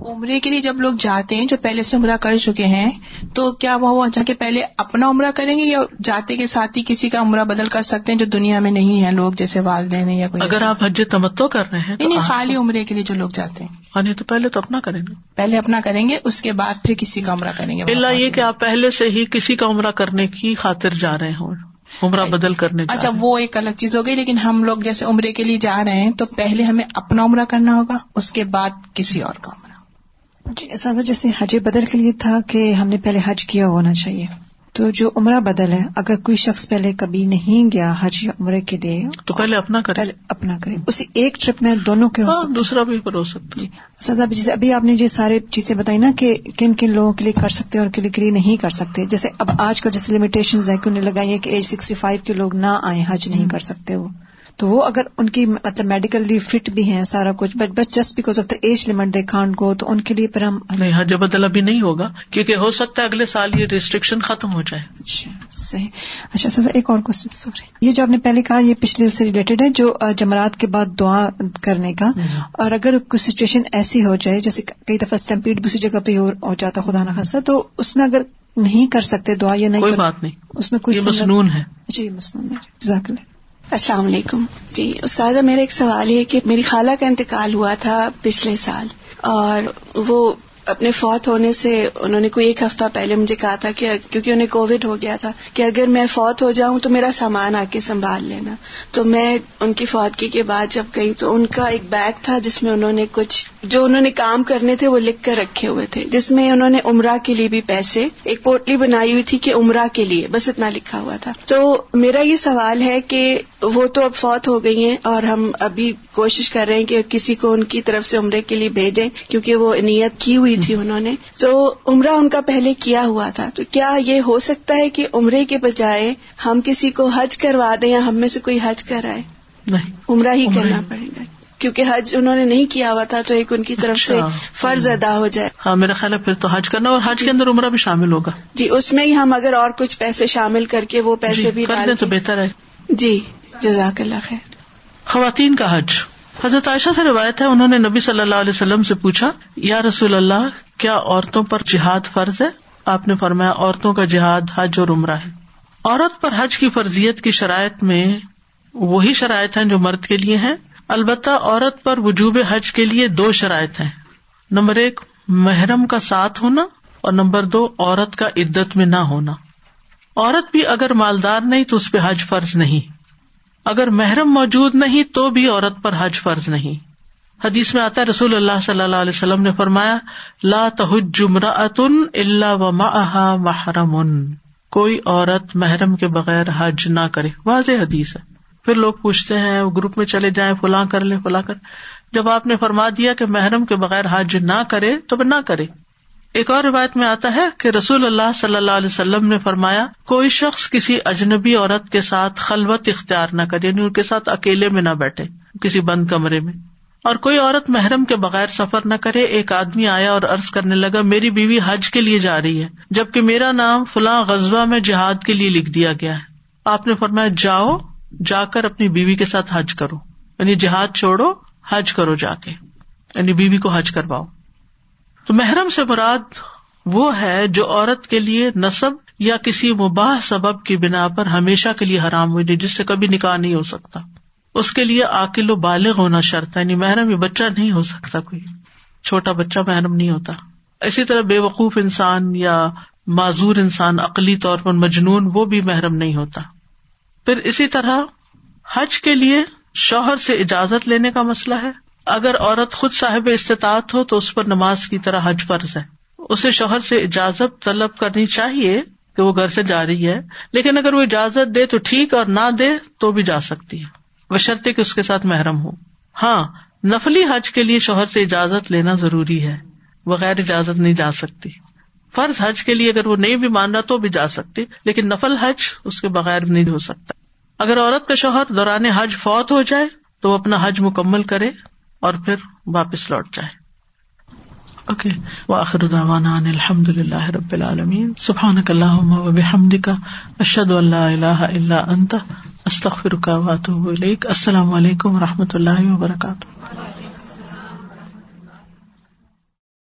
عمرے کے لیے جب لوگ جاتے ہیں جو پہلے سے عمرہ کر چکے ہیں تو کیا وہ جا کے پہلے اپنا عمرہ کریں گے یا جاتے کے ساتھ ہی کسی کا عمرہ بدل کر سکتے ہیں جو دنیا میں نہیں ہے لوگ جیسے والدین یا کوئی اگر آپ حج تمتو کر رہے ہیں نہیں خالی عمرے کے لیے جو لوگ جاتے ہیں۔ ہاں تو پہلے تو اپنا کریں گے۔ پہلے اپنا کریں گے اس کے بعد پھر کسی کا عمرہ کریں گے۔ اللہ یہ کہ آپ پہلے سے ہی کسی کا عمرہ کرنے کی خاطر جا رہے ہوں عمرہ بدل کرنے اچھا وہ ایک الگ چیز ہو گئی لیکن ہم لوگ جیسے عمرے کے لیے جا رہے ہیں تو پہلے ہمیں اپنا عمرہ کرنا ہوگا اس کے بعد کسی اور کا۔ جی ایسا جیسے حج بدل کے لیے تھا کہ ہم نے پہلے حج کیا ہونا چاہیے۔ تو جو عمرہ بدل ہے اگر کوئی شخص پہلے کبھی نہیں گیا حج یا عمرے کے لیے تو پہلے اپنا کرے۔ پہلے اپنا کرے۔ اسی ایک ٹرپ میں دونوں کے ہاں، دوسرا بھی ہو سکتا جی۔ سزا جیسے ابھی آپ نے جو سارے چیزیں بتائی نا کہ کن کن لوگوں کے لیے کر سکتے ہیں اور کن کے لیے نہیں کر سکتے۔ جیسے اب آج کل جیسے لمیٹیشن ہے کہ انہیں لگائی ہے کہ ایج سکسٹی فائیو کے لوگ نہ آئے حج نہیں کر سکتے وہ۔ تو وہ اگر ان کی مطلب میڈیکلی فٹ بھی ہیں سارا کچھ بٹ بس just because of the age limit they can't کو تو ان کے لیے پھر ہم نہیں حج بدلا بھی نہیں ہوگا کیونکہ ہو سکتا ہے اگلے سال یہ ریسٹرکشن ختم ہو جائے۔ اچھا صحیح۔ اچھا سر ایک اور کوشچن سوری یہ جو آپ نے پہلے کہا یہ پچھلے سے ریلیٹڈ ہے جو جمعرات کے بعد دعا کرنے کا۔ اور اگر کوئی سچویشن ایسی ہو جائے جیسے کئی دفعہ اسٹمپیڈ دوسری جگہ پہ ہو جاتا خدا نخواستہ تو اس میں اگر نہیں کر سکتے دعا یا نہیں کوئی بات نہیں۔ اس میں کوئی مصنون ہے۔ جی مصنون ہے۔ السلام علیکم۔ جی استاذہ، میرا ایک سوال ہے کہ میری خالہ کا انتقال ہوا تھا پچھلے سال اور وہ اپنے فوت ہونے سے انہوں نے کوئی ایک ہفتہ پہلے مجھے کہا تھا کہ کیونکہ انہیں کووڈ ہو گیا تھا کہ اگر میں فوت ہو جاؤں تو میرا سامان آ کے سنبھال لینا۔ تو میں ان کی فوتگی کے بعد جب گئی تو ان کا ایک بیگ تھا جس میں انہوں نے کچھ جو انہوں نے کام کرنے تھے وہ لکھ کر رکھے ہوئے تھے، جس میں انہوں نے عمرہ کے لیے بھی پیسے، ایک پوٹلی بنائی ہوئی تھی کہ عمرہ کے لیے، بس اتنا لکھا ہوا تھا۔ تو میرا یہ سوال ہے کہ وہ تو اب فوت ہو گئی ہیں اور ہم ابھی کوشش کر رہے ہیں کہ کسی کو ان کی طرف سے عمرے کے لیے بھیجیں کیونکہ وہ نیت کی ہوئی تھی انہوں نے۔ تو عمرہ ان کا پہلے کیا ہوا تھا۔ تو کیا یہ ہو سکتا ہے کہ عمرے کے بجائے ہم کسی کو حج کروا دیں یا ہم میں سے کوئی حج کرائے؟ نہیں۔ عمرہ ہی کرنا پڑے گا۔ کیونکہ حج انہوں نے نہیں کیا ہوا تھا تو ایک ان کی طرف سے اچھا۔ فرض ادا ہو جائے۔ ہاں میرا خیال ہے پھر تو حج کرنا اور حج کے اندر عمرہ بھی شامل ہوگا۔ جی اس میں ہی ہم اگر اور کچھ پیسے شامل کر کے وہ پیسے جی، بھی ڈال دیں تو بہتر ہے۔ جی۔ جزاک اللہ خیر۔ خواتین کا حج۔ حضرت عائشہ سے روایت ہے، انہوں نے نبی صلی اللہ علیہ وسلم سے پوچھا، یا رسول اللہ، کیا عورتوں پر جہاد فرض ہے؟ آپ نے فرمایا، عورتوں کا جہاد، حج اور عمرہ ہے۔ عورت پر حج کی فرضیت کی شرائط میں وہی شرائط ہیں جو مرد کے لیے ہیں۔ البتہ عورت پر وجوب حج کے لیے دو شرائط ہیں۔ نمبر ایک، محرم کا ساتھ ہونا اور نمبر دو، عورت کا عدت میں نہ ہونا۔ عورت بھی اگر مالدار نہیں تو اس پہ حج فرض نہیں۔ اگر محرم موجود نہیں تو بھی عورت پر حج فرض نہیں۔ حدیث میں آتا ہے، رسول اللہ صلی اللہ علیہ وسلم نے فرمایا، لا تحج اتن اللہ و محرم۔ کوئی عورت محرم کے بغیر حج نہ کرے۔ واضح حدیث ہے۔ پھر لوگ پوچھتے ہیں گروپ میں چلے جائیں، فلاں کر لیں، فلاں کر۔ جب آپ نے فرما دیا کہ محرم کے بغیر حج نہ کرے، تو نہ کرے۔ ایک اور روایت میں آتا ہے کہ رسول اللہ صلی اللہ علیہ وسلم نے فرمایا، کوئی شخص کسی اجنبی عورت کے ساتھ خلوت اختیار نہ کرے یعنی ان کے ساتھ اکیلے میں نہ بیٹھے، کسی بند کمرے میں۔ اور کوئی عورت محرم کے بغیر سفر نہ کرے، ایک آدمی آیا اور ارض کرنے لگا، میری بیوی حج کے لیے جا رہی ہے، جبکہ میرا نام فلاں غزبہ میں جہاد کے لیے لکھ دیا گیا ہے۔ آپ نے فرمایا، جاؤ، جا کر اپنی بیوی کے ساتھ حج کرو یعنی جہاد چھوڑو، حج کرو جا کے یعنی بیوی کو حج کرواؤ۔ تو محرم سے مراد وہ ہے جو عورت کے لیے نصب یا کسی مباح سبب کی بنا پر ہمیشہ کے لیے حرام ہوئی جس سے کبھی نکاح نہیں ہو سکتا۔ اس کے لیے عقل و بالغ ہونا شرط ہے یعنی محرم یہ بچہ نہیں ہو سکتا کوئی۔ چھوٹا بچہ محرم نہیں ہوتا۔ اسی طرح بے وقوف انسان یا معذور انسان عقلی طور پر مجنون، وہ بھی محرم نہیں ہوتا۔ پھر اسی طرح حج کے لیے شوہر سے اجازت لینے کا مسئلہ ہے۔ اگر عورت خود صاحب استطاعت ہو تو اس پر نماز کی طرح حج فرض ہے۔ اسے شوہر سے اجازت طلب کرنی چاہیے کہ وہ گھر سے جا رہی ہے، لیکن اگر وہ اجازت دے تو ٹھیک اور نہ دے تو بھی جا سکتی ہے۔ بشرطے کہ اس کے ساتھ محرم ہو۔ ہاں نفلی حج کے لیے شوہر سے اجازت لینا ضروری ہے، بغیر اجازت نہیں جا سکتی۔ فرض حج کے لیے اگر وہ نہیں بھی مان رہا تو بھی جا سکتی، لیکن نفل حج اس کے بغیر نہیں ہو سکتا۔ اگر عورت کا شوہر دوران حج فوت ہو جائے تو وہ اپنا حج مکمل کرے۔ اور پھر واپس لوٹ جائے۔ اوکے واخر دعوانا ان الحمد للہ رب العالمین۔ سبحان اللہ بحمد کا اشد اللہ اللہ اللہ انت استخر کا واتو السلام علیکم و رحمۃ اللہ وبرکاتہ۔